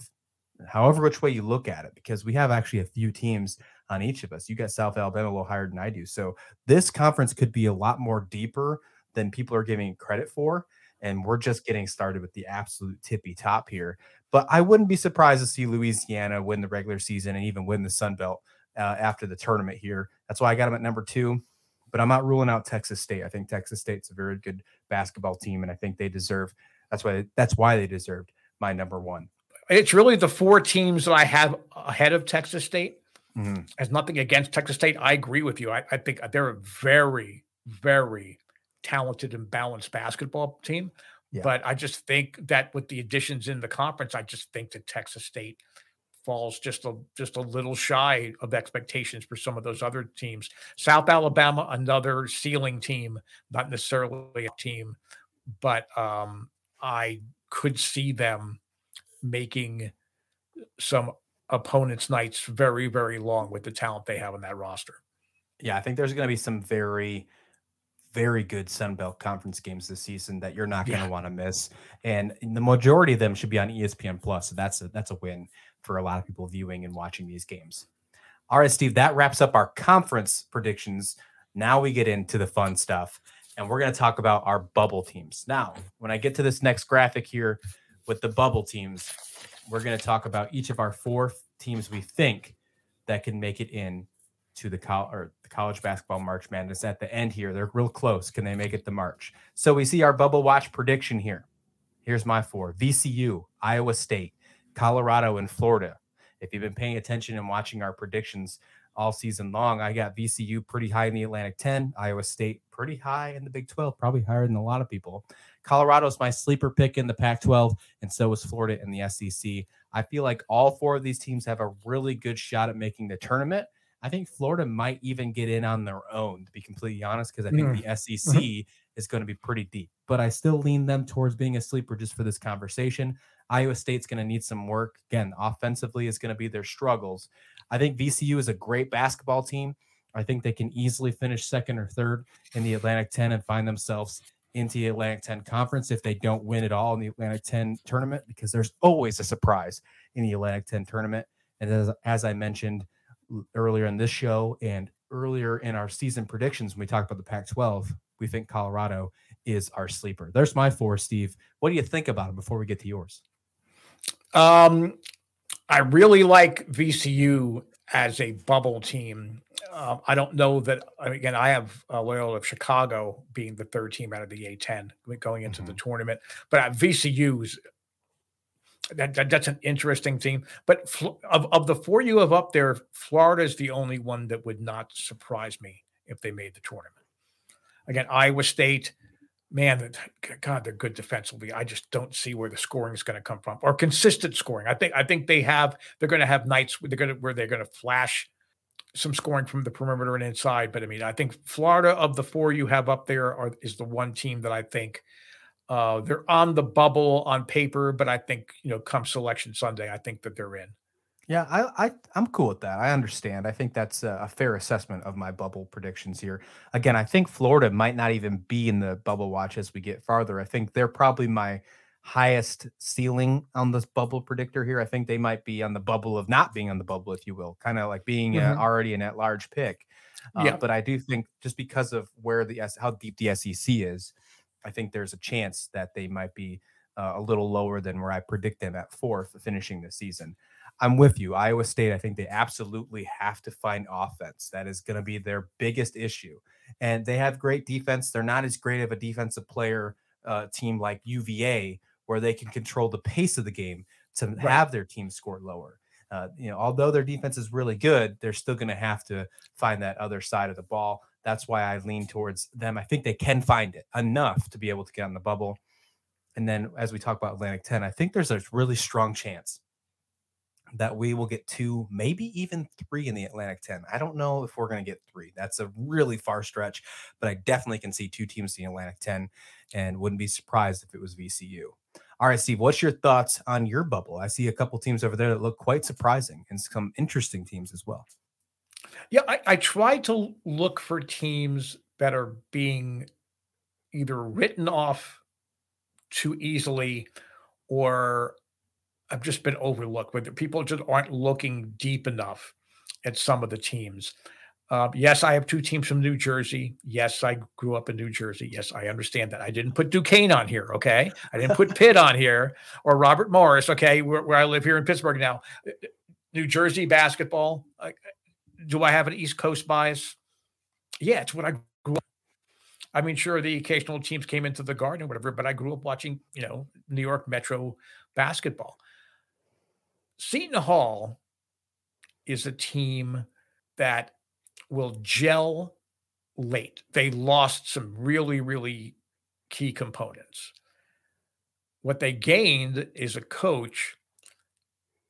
however which way you look at it, because we have actually a few teams on each of us. You got South Alabama a little higher than I do. So this conference could be a lot more deeper than people are giving credit for. And we're just getting started with the absolute tippy top here. But I wouldn't be surprised to see Louisiana win the regular season and even win the Sun Belt uh, after the tournament here. That's why I got them at number two but I'm not ruling out Texas State. I think Texas State's a very good basketball team, and I think they deserve. That's why. That's why they deserved my number one. It's really the four teams that I have ahead of Texas State. Mm-hmm. Has nothing against Texas State. I agree with you. I, I think they're a very, very talented and balanced basketball team. Yeah. But I just think that with the additions in the conference, I just think that Texas State falls just a just a little shy of expectations for some of those other teams. South Alabama, another ceiling team, not necessarily a team, but um, I could see them making some opponents' nights very, very long with the talent they have in that roster. Yeah, I think there's going to be some very very good Sun Belt Conference games this season that you're not going to yeah. want to miss, and the majority of them should be on ESPN Plus. So that's a that's a win for a lot of people viewing and watching these games. All right, Steve, that wraps up our conference predictions. Now we get into the fun stuff, and we're going to talk about our bubble teams. Now, when I get to this next graphic here with the bubble teams, we're going to talk about each of our four teams we think that can make it in to the, col- or college basketball March Madness at the end here. They're real close. Can they make it to March? So we see our bubble watch prediction here. Here's my four VCU, Iowa State, Colorado, and Florida. If you've been paying attention and watching our predictions all season long, I got VCU pretty high in the Atlantic 10, Iowa State pretty high in the Big 12, probably higher than a lot of people. Colorado's my sleeper pick in the Pac 12, and so is Florida in the SEC. I feel like all four of these teams have a really good shot at making the tournament. I think Florida might even get in on their own, to be completely honest, because I think mm. the SEC mm-hmm. is going to be pretty deep. But I still lean them towards being a sleeper just for this conversation. Iowa State's going to need some work. Again, offensively is going to be their struggles. I think VCU is a great basketball team. I think they can easily finish second or third in the Atlantic 10 and find themselves into the Atlantic 10 conference if they don't win it all in the Atlantic 10 tournament, because there's always a surprise in the Atlantic 10 tournament. And as, as I mentioned earlier in this show and earlier in our season predictions, when we talked about the Pac 12, we think Colorado is our sleeper. There's my four, Steve. What do you think about them before we get to yours? Um, I really like VCU as a bubble team. Uh, I don't know that again. I have a Loyola Chicago being the third team out of the A10 going into mm-hmm. the tournament, but uh, VCU's that, that, that's an interesting team. But of of the four you have up there, Florida is the only one that would not surprise me if they made the tournament. Again, Iowa State, man, God, they're good defensively. I just don't see where the scoring is going to come from or consistent scoring. I think I think they have they're going to have nights where they're going to where they're going to flash some scoring from the perimeter and inside. But I mean, I think Florida of the four you have up there are, is the one team that I think uh, they're on the bubble on paper, but I think you know come selection Sunday, I think that they're in. Yeah, I, I I'm cool with that. I understand. I think that's a, a fair assessment of my bubble predictions here. Again, I think Florida might not even be in the bubble watch as we get farther. I think they're probably my highest ceiling on this bubble predictor here. I think they might be on the bubble of not being on the bubble, if you will, kind of like being mm-hmm. uh, already an at-large pick. Uh, yeah. But I do think just because of where the how deep the SEC is, I think there's a chance that they might be uh, a little lower than where I predict them at fourth finishing the season. I'm with you. Iowa State, I think they absolutely have to find offense. That is going to be their biggest issue. And they have great defense. They're not as great of a defensive player uh, team like UVA, where they can control the pace of the game to right. have their team score lower. Uh, you know, although their defense is really good, they're still going to have to find that other side of the ball. That's why I lean towards them. I think they can find it enough to be able to get on the bubble. And then, as we talk about Atlantic 10, I think there's a really strong chance that we will get two, maybe even three in the Atlantic 10. I don't know if we're going to get three. That's a really far stretch, but I definitely can see two teams in the Atlantic 10 and wouldn't be surprised if it was VCU. All right, Steve, what's your thoughts on your bubble? I see a couple teams over there that look quite surprising and some interesting teams as well. Yeah, I, I try to look for teams that are being either written off too easily or I've just been overlooked, where people just aren't looking deep enough at some of the teams. Uh, yes, I have two teams from New Jersey. Yes, I grew up in New Jersey. Yes, I understand that. I didn't put Duquesne on here. Okay. I didn't put Pitt on here or Robert Morris. Okay. Where, where I live here in Pittsburgh now. Uh, New Jersey basketball. Do I have an East Coast bias? Yeah, it's what I grew up. I mean, sure, the occasional teams came into the garden or whatever, but I grew up watching, you know, New York Metro basketball. Seton Hall is a team that will gel late. They lost some really, really key components. What they gained is a coach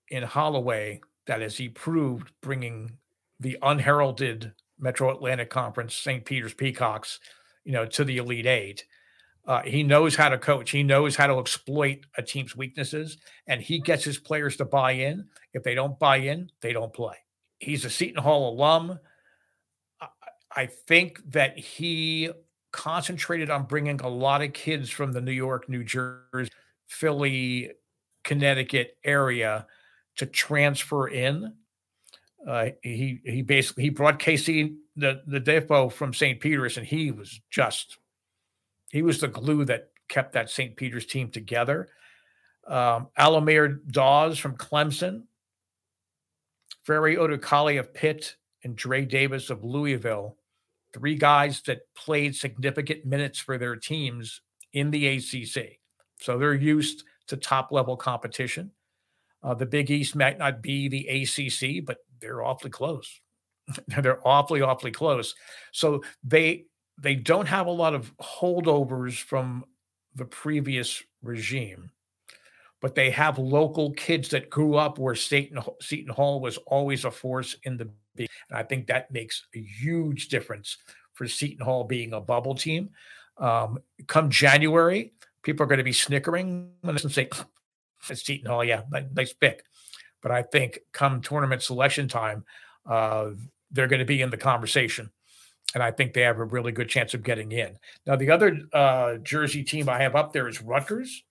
in Holloway that, as he proved, bringing the unheralded Metro Atlantic Conference St. Peter's Peacocks, you know, to the Elite Eight. Uh, he knows how to coach. He knows how to exploit a team's weaknesses, and he gets his players to buy in. If they don't buy in, they don't play. He's a Seton Hall alum. I, I think that he concentrated on bringing a lot of kids from the New York, New Jersey, Philly, Connecticut area to transfer in. Uh, he he basically he brought Casey the the Ndefo from St. Peter's, and he was just he was the glue that kept that St. Peter's team together. Um, Al-Amir Dawes from Clemson, Femi Odukale of Pitt, and Dre Davis of Louisville, three guys that played significant minutes for their teams in the ACC. So they're used to top level competition. Uh, the Big East might not be the ACC, but they're awfully close. they're awfully, awfully close. So they they don't have a lot of holdovers from the previous regime, but they have local kids that grew up where Seton, Seton Hall was always a force in the big. And I think that makes a huge difference for Seton Hall being a bubble team. Um, come January, people are going to be snickering and say, it's Seton Hall, yeah, nice pick. But I think come tournament selection time, uh, they're going to be in the conversation and I think they have a really good chance of getting in. Now, the other uh, Jersey team I have up there is Rutgers,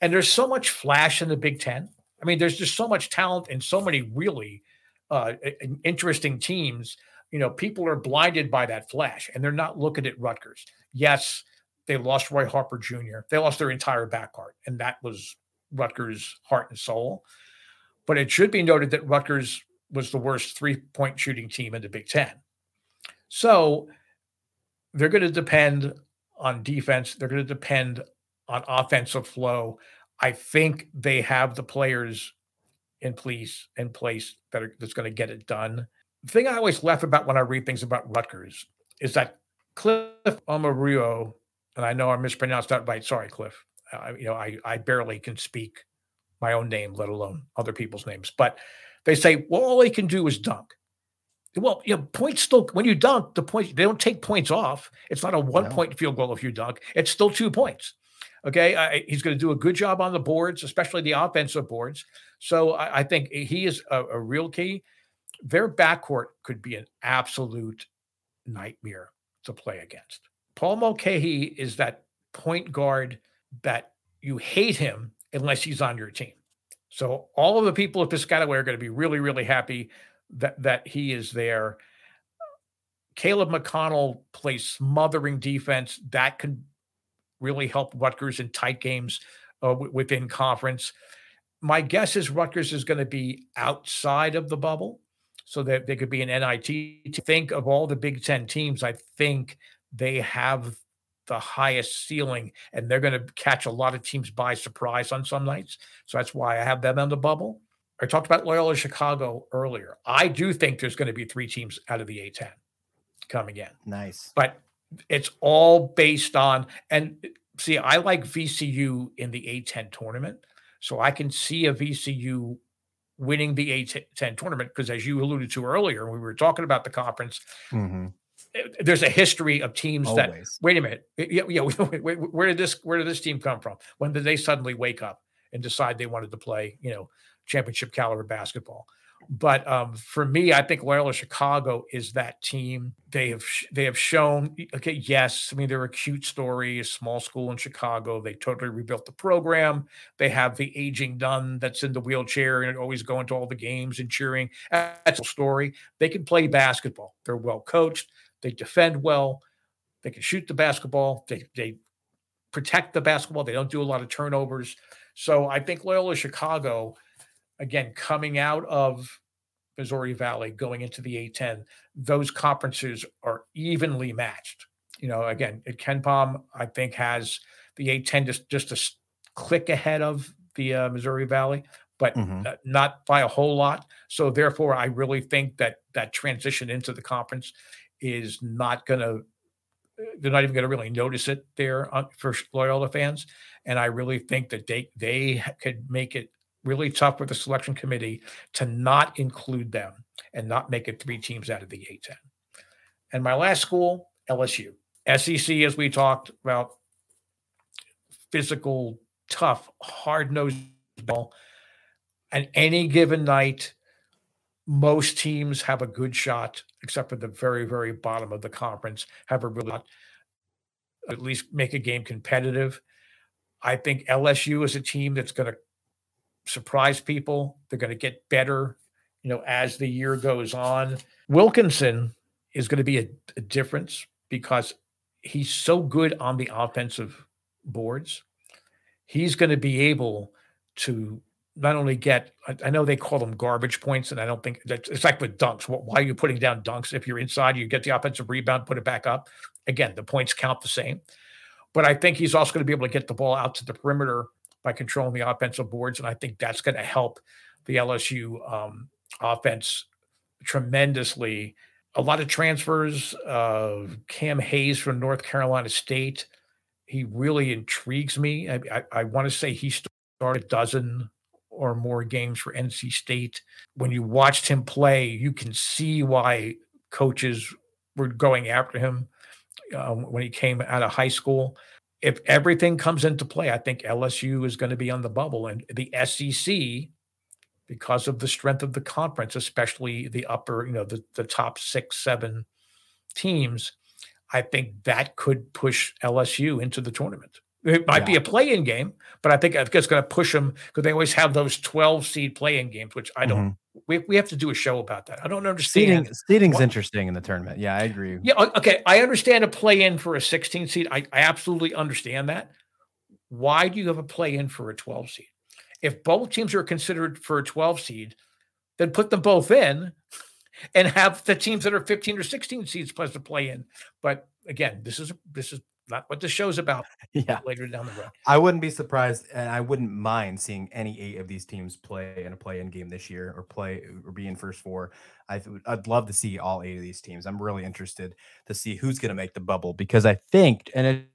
and there's so much flash in the Big Ten. I mean, there's just so much talent and so many really uh, interesting teams. You know, people are blinded by that flash, and they're not looking at Rutgers. Yes, they lost Ron Harper Jr. They lost their entire backcourt, and that was Rutgers' heart and soul. But it should be noted that Rutgers was the worst three-point shooting team in the Big Ten. So they're going to depend on defense. They're going to depend on offensive flow. I think they have the players in place in place that are that's going to get it done. The thing I always laugh about when I read things about Rutgers is that Cliff Omoruyi, and I know I mispronounced that right. Sorry, Cliff. Uh, you know, I I barely can speak my own name, let alone other people's names. But they say, well, all he can do is dunk. Well, you know, points still when you dunk, the points they don't take points off. It's not a one no. point field goal if you dunk. It's still two points. Okay, I, he's going to do a good job on the boards, especially the offensive boards. So I, I think he is a, a, real key. Their backcourt could be an absolute nightmare to play against. Paul Mulcahy is that point guard that you hate him unless he's on your team. So all of the people at Piscataway are going to be really, really happy that that he is there. Caleb McConnell plays smothering defense that can really help Rutgers in tight games uh, w- within conference. My guess is Rutgers is going to be outside of the bubble, so that they could be an NIT. To think of all the Big Ten teams, I think they have the highest ceiling, and they're going to catch a lot of teams by surprise on some nights. So that's why I have them on the bubble. I talked about Loyola Chicago earlier. I do think there's going to be three teams out of the A10 coming in. Nice. But it's all based on, and see, I like VCU in the A10 tournament. So I can see a VCU winning the A10 tournament because, as you alluded to earlier, we were talking about the conference. Mm-hmm. There's a history of teams Always. that wait a minute, yeah, yeah where did this where did this team come from? When did they suddenly wake up and decide they wanted to play, you know, championship caliber basketball? But um, for me, I think Loyola Chicago is that team. They have they have shown okay. Yes, I mean they're a cute story, a small school in Chicago. They totally rebuilt the program. They have the aging nun that's in the wheelchair and always going to all the games and cheering. That's a story. They can play basketball. They're well coached. They defend well. They can shoot the basketball. They they protect the basketball. They don't do a lot of turnovers. So I think Loyola Chicago again, coming out of Missouri Valley, going into the A10, those conferences are evenly matched. You know, again, at KenPom, I think has the A10 just just a click ahead of the uh, Missouri Valley, but mm-hmm. uh, not by a whole lot. So therefore, I really think that that transition into the conference is not going to. They're not even going to really notice it there uh, for Loyola fans, and I really think that they they could make it really tough for the selection committee to not include them and not make it three teams out of the A10. And my last school, LSU. SEC, as we talked about, physical, tough, hard nosed ball. And any given night, most teams have a good shot, except for the very, very bottom of the conference, have a really at least make a game competitive. I think LSU is a team that's going to surprise people. They're going to get better, you know, as the year goes on. Wilkinson is going to be a, a difference because he's so good on the offensive boards. He's going to be able to not only get, I know they call them garbage points, and I don't think it's like with dunks. Why are you putting down dunks? If you're inside, you get the offensive rebound, put it back up. Again, the points count the same. But I think he's also going to be able to get the ball out to the perimeter by controlling the offensive boards. And I think that's going to help the LSU um, offense tremendously. A lot of transfers. Uh, Cam Hayes from North Carolina State. He really intrigues me. I, I, I want to say he started a dozen or more games for NC State. When you watched him play, you can see why coaches were going after him um, when he came out of high school if everything comes into play, I think LSU is going to be on the bubble. And the SEC, because of the strength of the conference, especially the upper, you know, the, the top six, seven teams, I think that could push LSU into the tournament. It might yeah. be a play-in game, but I think I it's going to push them because they always have those 12 seed play-in games, which I don't. Mm-hmm. We, we have to do a show about that. I don't understand. Seeding, seeding's what, interesting in the tournament. Yeah, I agree. Yeah, okay. I understand a play-in for a 16 seed. I, I absolutely understand that. Why do you have a play-in for a 12 seed? If both teams are considered for a 12 seed, then put them both in and have the teams that are 15 or 16 seeds plus the play-in. But again, this is this is not what the show's about. Yeah. Later down the road. I wouldn't be surprised, and I wouldn't mind seeing any eight of these teams play in a play-in game this year, or play or be in first four. I I'd love to see all eight of these teams. I'm really interested to see who's going to make the bubble because I think, and it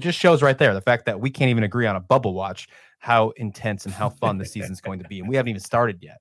just shows right there the fact that we can't even agree on a bubble watch how intense and how fun the season's going to be, and we haven't even started yet.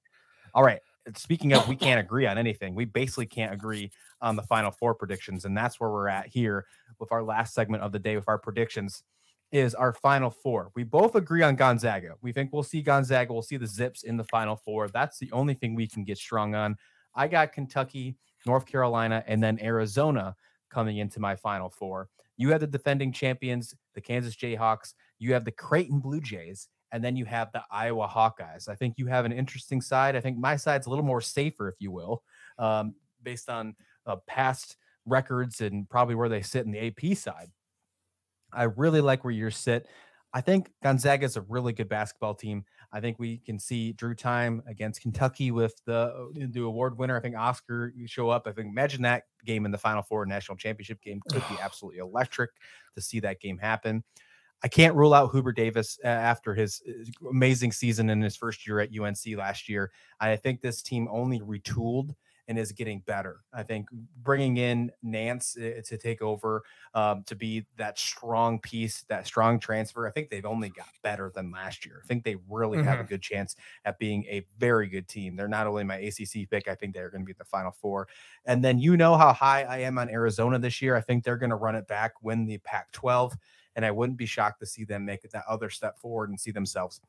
All right. Speaking of, we can't agree on anything. We basically can't agree on the final four predictions, and that's where we're at here with our last segment of the day with our predictions is our final four. We both agree on Gonzaga. We think we'll see Gonzaga. We'll see the Zags in the final four. That's the only thing we can get strong on. I got Kentucky, North Carolina, and then Arizona coming into my final four. You have the defending champions, the Kansas Jayhawks. You have the Creighton Blue Jays, and then you have the Iowa Hawkeyes. I think you have an interesting side. I think my side's a little more safer, if you will, um, based on uh, past records and probably where they sit in the AP side. I really like where you're sit. I think Gonzaga is a really good basketball team. I think we can see Drew Timme against Kentucky with the the award winner. I think Oscar show up. I think imagine that game in the Final Four national championship game could be absolutely electric to see that game happen. I can't rule out Hubert Davis after his amazing season in his first year at UNC last year. I think this team only retooled and is getting better. I think bringing in Nance uh, to take over um, to be that strong piece, that strong transfer. I think they've only got better than last year. I think they really mm-hmm. have a mm-hmm. good chance at being a very good team. They're not only my ACC pick, I think they're going to be the Final Four. And then you know how high I am on Arizona this year. I think they're going to run it back, win the Pac 12. And I wouldn't be shocked to see them make that other step forward and see themselves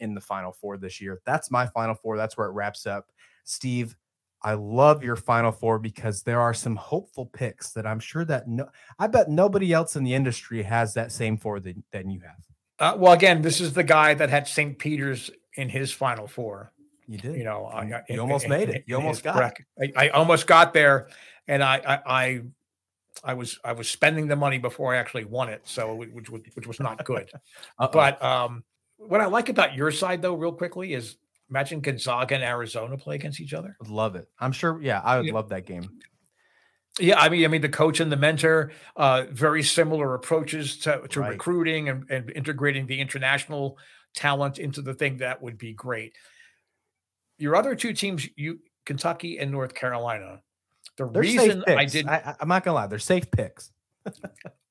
in the Final Four this year. That's my Final Four. That's where it wraps up. Steve, I love your Final Four because there are some hopeful picks that I'm sure that no, I bet nobody else in the industry has that same four that, than you have. Uh, well, again, this is the guy that had St. Peter's in his Final Four. You did. You know, you, you almost in, made it. You almost got. I, I, almost got there, and I, I, I, I, was, I was spending the money before I actually won it, so which, which, which was not good. but um, what I like about your side, though, real quickly, is imagine Gonzaga and Arizona play against each other. love it. I'm sure. Yeah, I would yeah. love that game. Yeah, I mean, I mean, the coach and the mentor, uh, very similar approaches to, to right. recruiting and, and integrating the international talent into the thing. That would be great. Your other two teams, you Kentucky and North Carolina. The they're reason I did, I, am not gonna lie, they're safe picks. uh,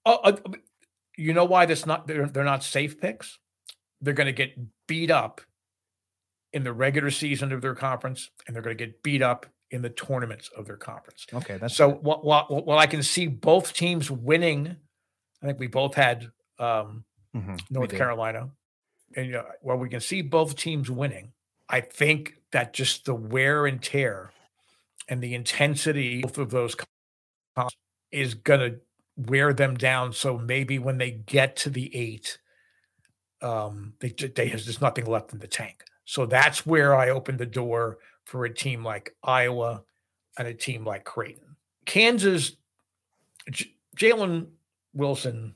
uh, you know why this not they're, they're not safe picks? they're going to get beat up in the regular season of their conference, and they're going to get beat up in the tournaments of their conference. Okay, that's so. While, while, while I can see both teams winning, I think we both had um, mm-hmm, North Carolina, and you know, while we can see both teams winning, I think that just the wear and tear and the intensity of those is going to wear them down. So maybe when they get to the eight, um, they, they has there's nothing left in the tank. So that's where I opened the door for a team like Iowa and a team like Creighton. Kansas, J- Jalen Wilson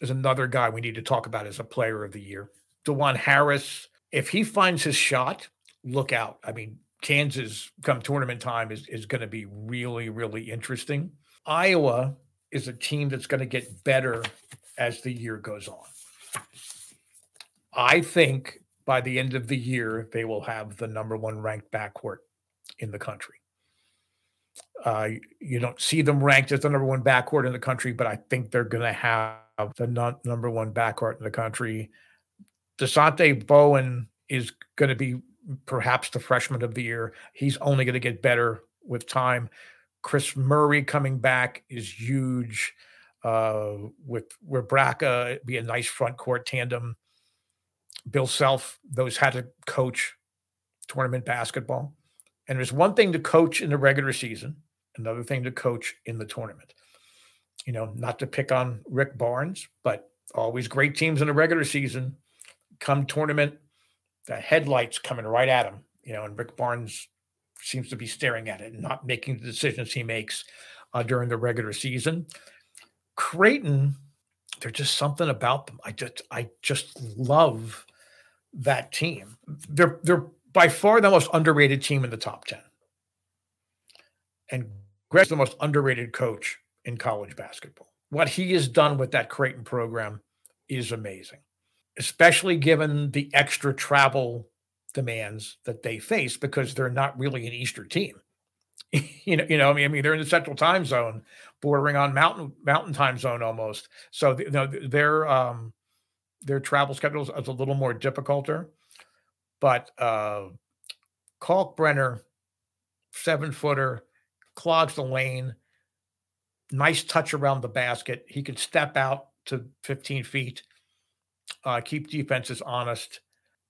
is another guy we need to talk about as a player of the year. Dajuan Harris, if he finds his shot, look out. I mean, Kansas come tournament time is, is going to be really, really interesting. Iowa is a team that's going to get better as the year goes on. I think by the end of the year, they will have the number one ranked backcourt in the country. Uh, you don't see them ranked as the number one backcourt in the country, but I think they're going to have the number one backcourt in the country. Dasonte Bowen is going to be perhaps the freshman of the year. He's only going to get better with time. Kris Murray coming back is huge. Uh, with Rebraca, be a nice front court tandem. Bill Self, those had to coach tournament basketball. And there's one thing to coach in the regular season, another thing to coach in the tournament. You know, not to pick on Rick Barnes, but always great teams in the regular season. Come tournament, the headlights coming right at him, you know, and Rick Barnes seems to be staring at it and not making the decisions he makes uh, during the regular season. Creighton, there's just something about them. I just I just love that team. They're they're by far the most underrated team in the top 10. And Greg's the most underrated coach in college basketball. What he has done with that Creighton program is amazing, especially given the extra travel demands that they face because they're not really an Easter team. you know, you know, I mean, I mean, they're in the central time zone, bordering on mountain mountain time zone almost. So you know, their um, their travel schedules is a little more difficulter. But uh, Kalkbrenner, seven footer, clogs the lane, nice touch around the basket. He can step out to 15 feet, uh, keep defenses honest.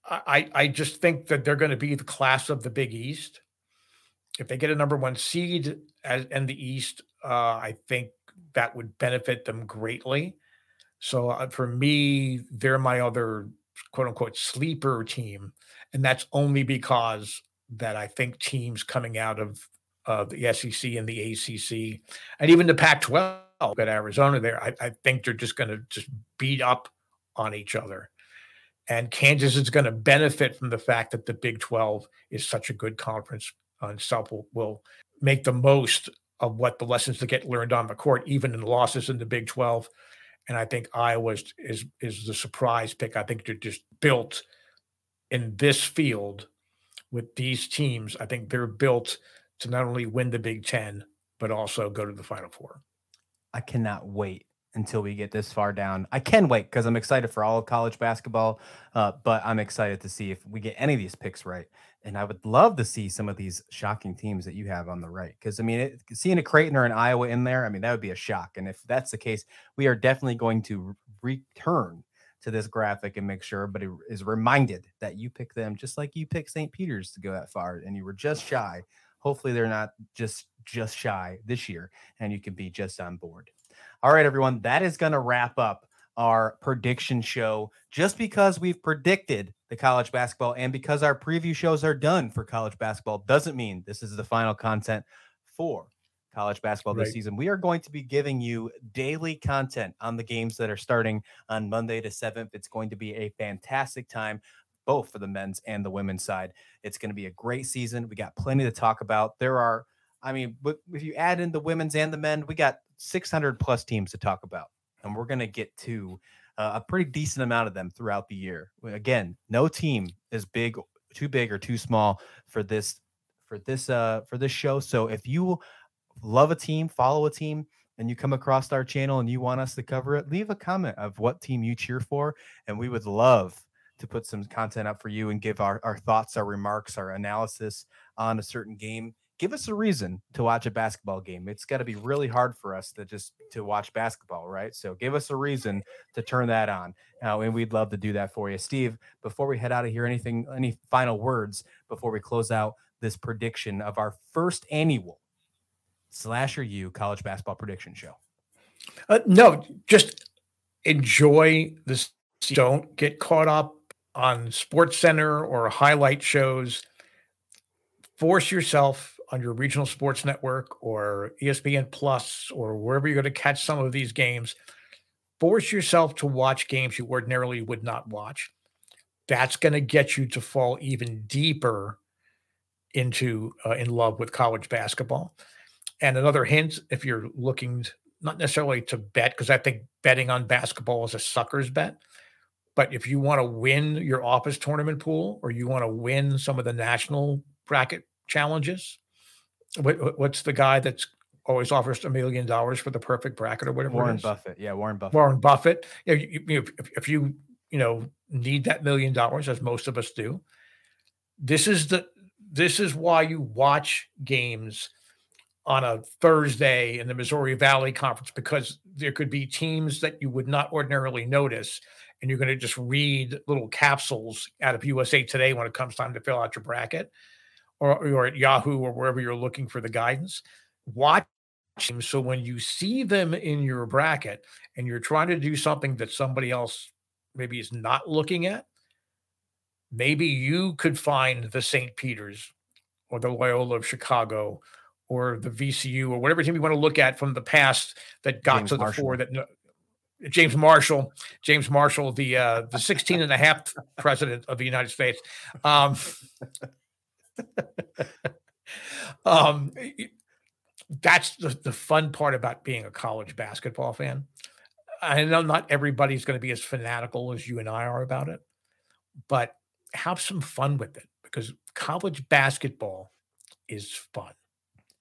I, I just think that they're going to be the class of the Big East if they get a number one seed as in the East, uh, I think that would benefit them greatly. So uh, for me, they're my other quote unquote sleeper team, and that's only because that I think teams coming out of uh, the SEC and the ACC and even the Pac-12 got Arizona there. I, I think they're just going to just beat up on each other. And Kansas is going to benefit from the fact that the Big 12 is such a good conference and Self will, will make the most of what the lessons that get learned on the court, even in losses in the Big 12. And I think Iowa is, is, is the surprise pick. I think they're just built in this field with these teams. I think they're built to not only win the Big Ten, but also go to the Final Four. I cannot wait until we get this far down. I can wait because I'm excited for all of college basketball, uh, but I'm excited to see if we get any of these picks right. And I would love to see some of these shocking teams that you have on the right. Because I mean, it, seeing a Creighton or an Iowa in there, I mean, that would be a shock. And if that's the case, we are definitely going to return to this graphic and make sure everybody is reminded that you pick them just like you picked St. Peter's to go that far, and you were just shy. Hopefully, they're not just just shy this year, and you can be just on board. All right, everyone, that is going to wrap up our prediction show. Just because we've predicted the college basketball and because our preview shows are done for college basketball doesn't mean this is the final content for college basketball this right. season. We are going to be giving you daily content on the games that are starting on Monday to 7th. It's going to be a fantastic time both for the men's and the women's side. It's going to be a great season. We got plenty to talk about. There are I mean, if you add in the women's and the men, we got 600 plus teams to talk about, and we're going to get to uh, a pretty decent amount of them throughout the year. Again, no team is big, too big or too small for this for this uh for this show. So if you love a team, follow a team, and you come across our channel and you want us to cover it, leave a comment of what team you cheer for, and we would love to put some content up for you and give our, our thoughts, our remarks, our analysis on a certain game give us a reason to watch a basketball game. It's got to be really hard for us to just to watch basketball, right? So give us a reason to turn that on, uh, and we'd love to do that for you, Steve. Before we head out of here, anything, any final words before we close out this prediction of our first annual Slasher U college basketball prediction show? Uh, no, just enjoy this. Don't get caught up on Sports Center or highlight shows. Force yourself on your regional sports network or ESPN Plus or wherever you're going to catch some of these games, force yourself to watch games you ordinarily would not watch. That's going to get you to fall even deeper into uh, in love with college basketball. And another hint, if you're looking not necessarily to bet, because I think betting on basketball is a sucker's bet. But if you want to win your office tournament pool or you want to win some of the national bracket challenges, what, what's the guy that's always offers a million dollars for the perfect bracket or whatever? Warren Buffett. Yeah, Warren Buffett. Warren Buffett. You know, you, if, if you you know need that million dollars, as most of us do, this is the this is why you watch games on a Thursday in the Missouri Valley Conference because there could be teams that you would not ordinarily notice, and you're going to just read little capsules out of USA Today when it comes time to fill out your bracket or, or at Yahoo or wherever you're looking for the guidance. Watch them so when you see them in your bracket and you're trying to do something that somebody else maybe is not looking at, maybe you could find the St. Peter's or the Loyola of Chicago or the VCU or whatever team you want to look at from the past that got James to the Marshall. four that James Marshall, James Marshall, the uh, the 16 and a half president of the United States. Um, um, that's the, the fun part about being a college basketball fan. I know not everybody's going to be as fanatical as you and I are about it, but have some fun with it because college basketball is fun.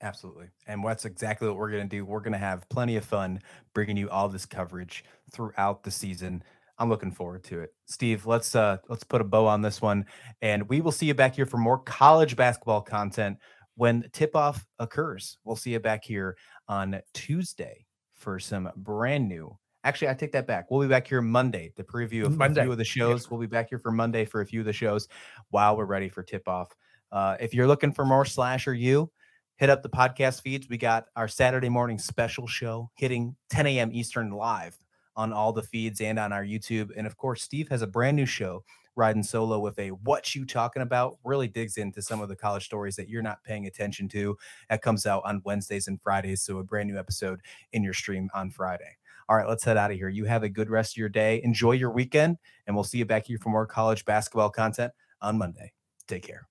Absolutely. And that's exactly what we're going to do. We're going to have plenty of fun bringing you all this coverage throughout the season. I'm looking forward to it. Steve, let's uh let's put a bow on this one and we will see you back here for more college basketball content when tip-off occurs. We'll see you back here on Tuesday for some brand new. Actually, I take that back. We'll be back here Monday to preview of a, few of the shows. We'll be back here for Monday for a few of the shows while we're ready for tip-off. Uh, if you're looking for more Slasher U hit up the podcast feeds. We got our Saturday morning special show hitting 10 a.m. Eastern live on all the feeds and on our YouTube. And of course, Steve has a brand new show, Riding Solo, with a What You Talking About, really digs into some of the college stories that you're not paying attention to. That comes out on Wednesdays and Fridays. So a brand new episode in your stream on Friday. All right, let's head out of here. You have a good rest of your day. Enjoy your weekend, and we'll see you back here for more college basketball content on Monday. Take care.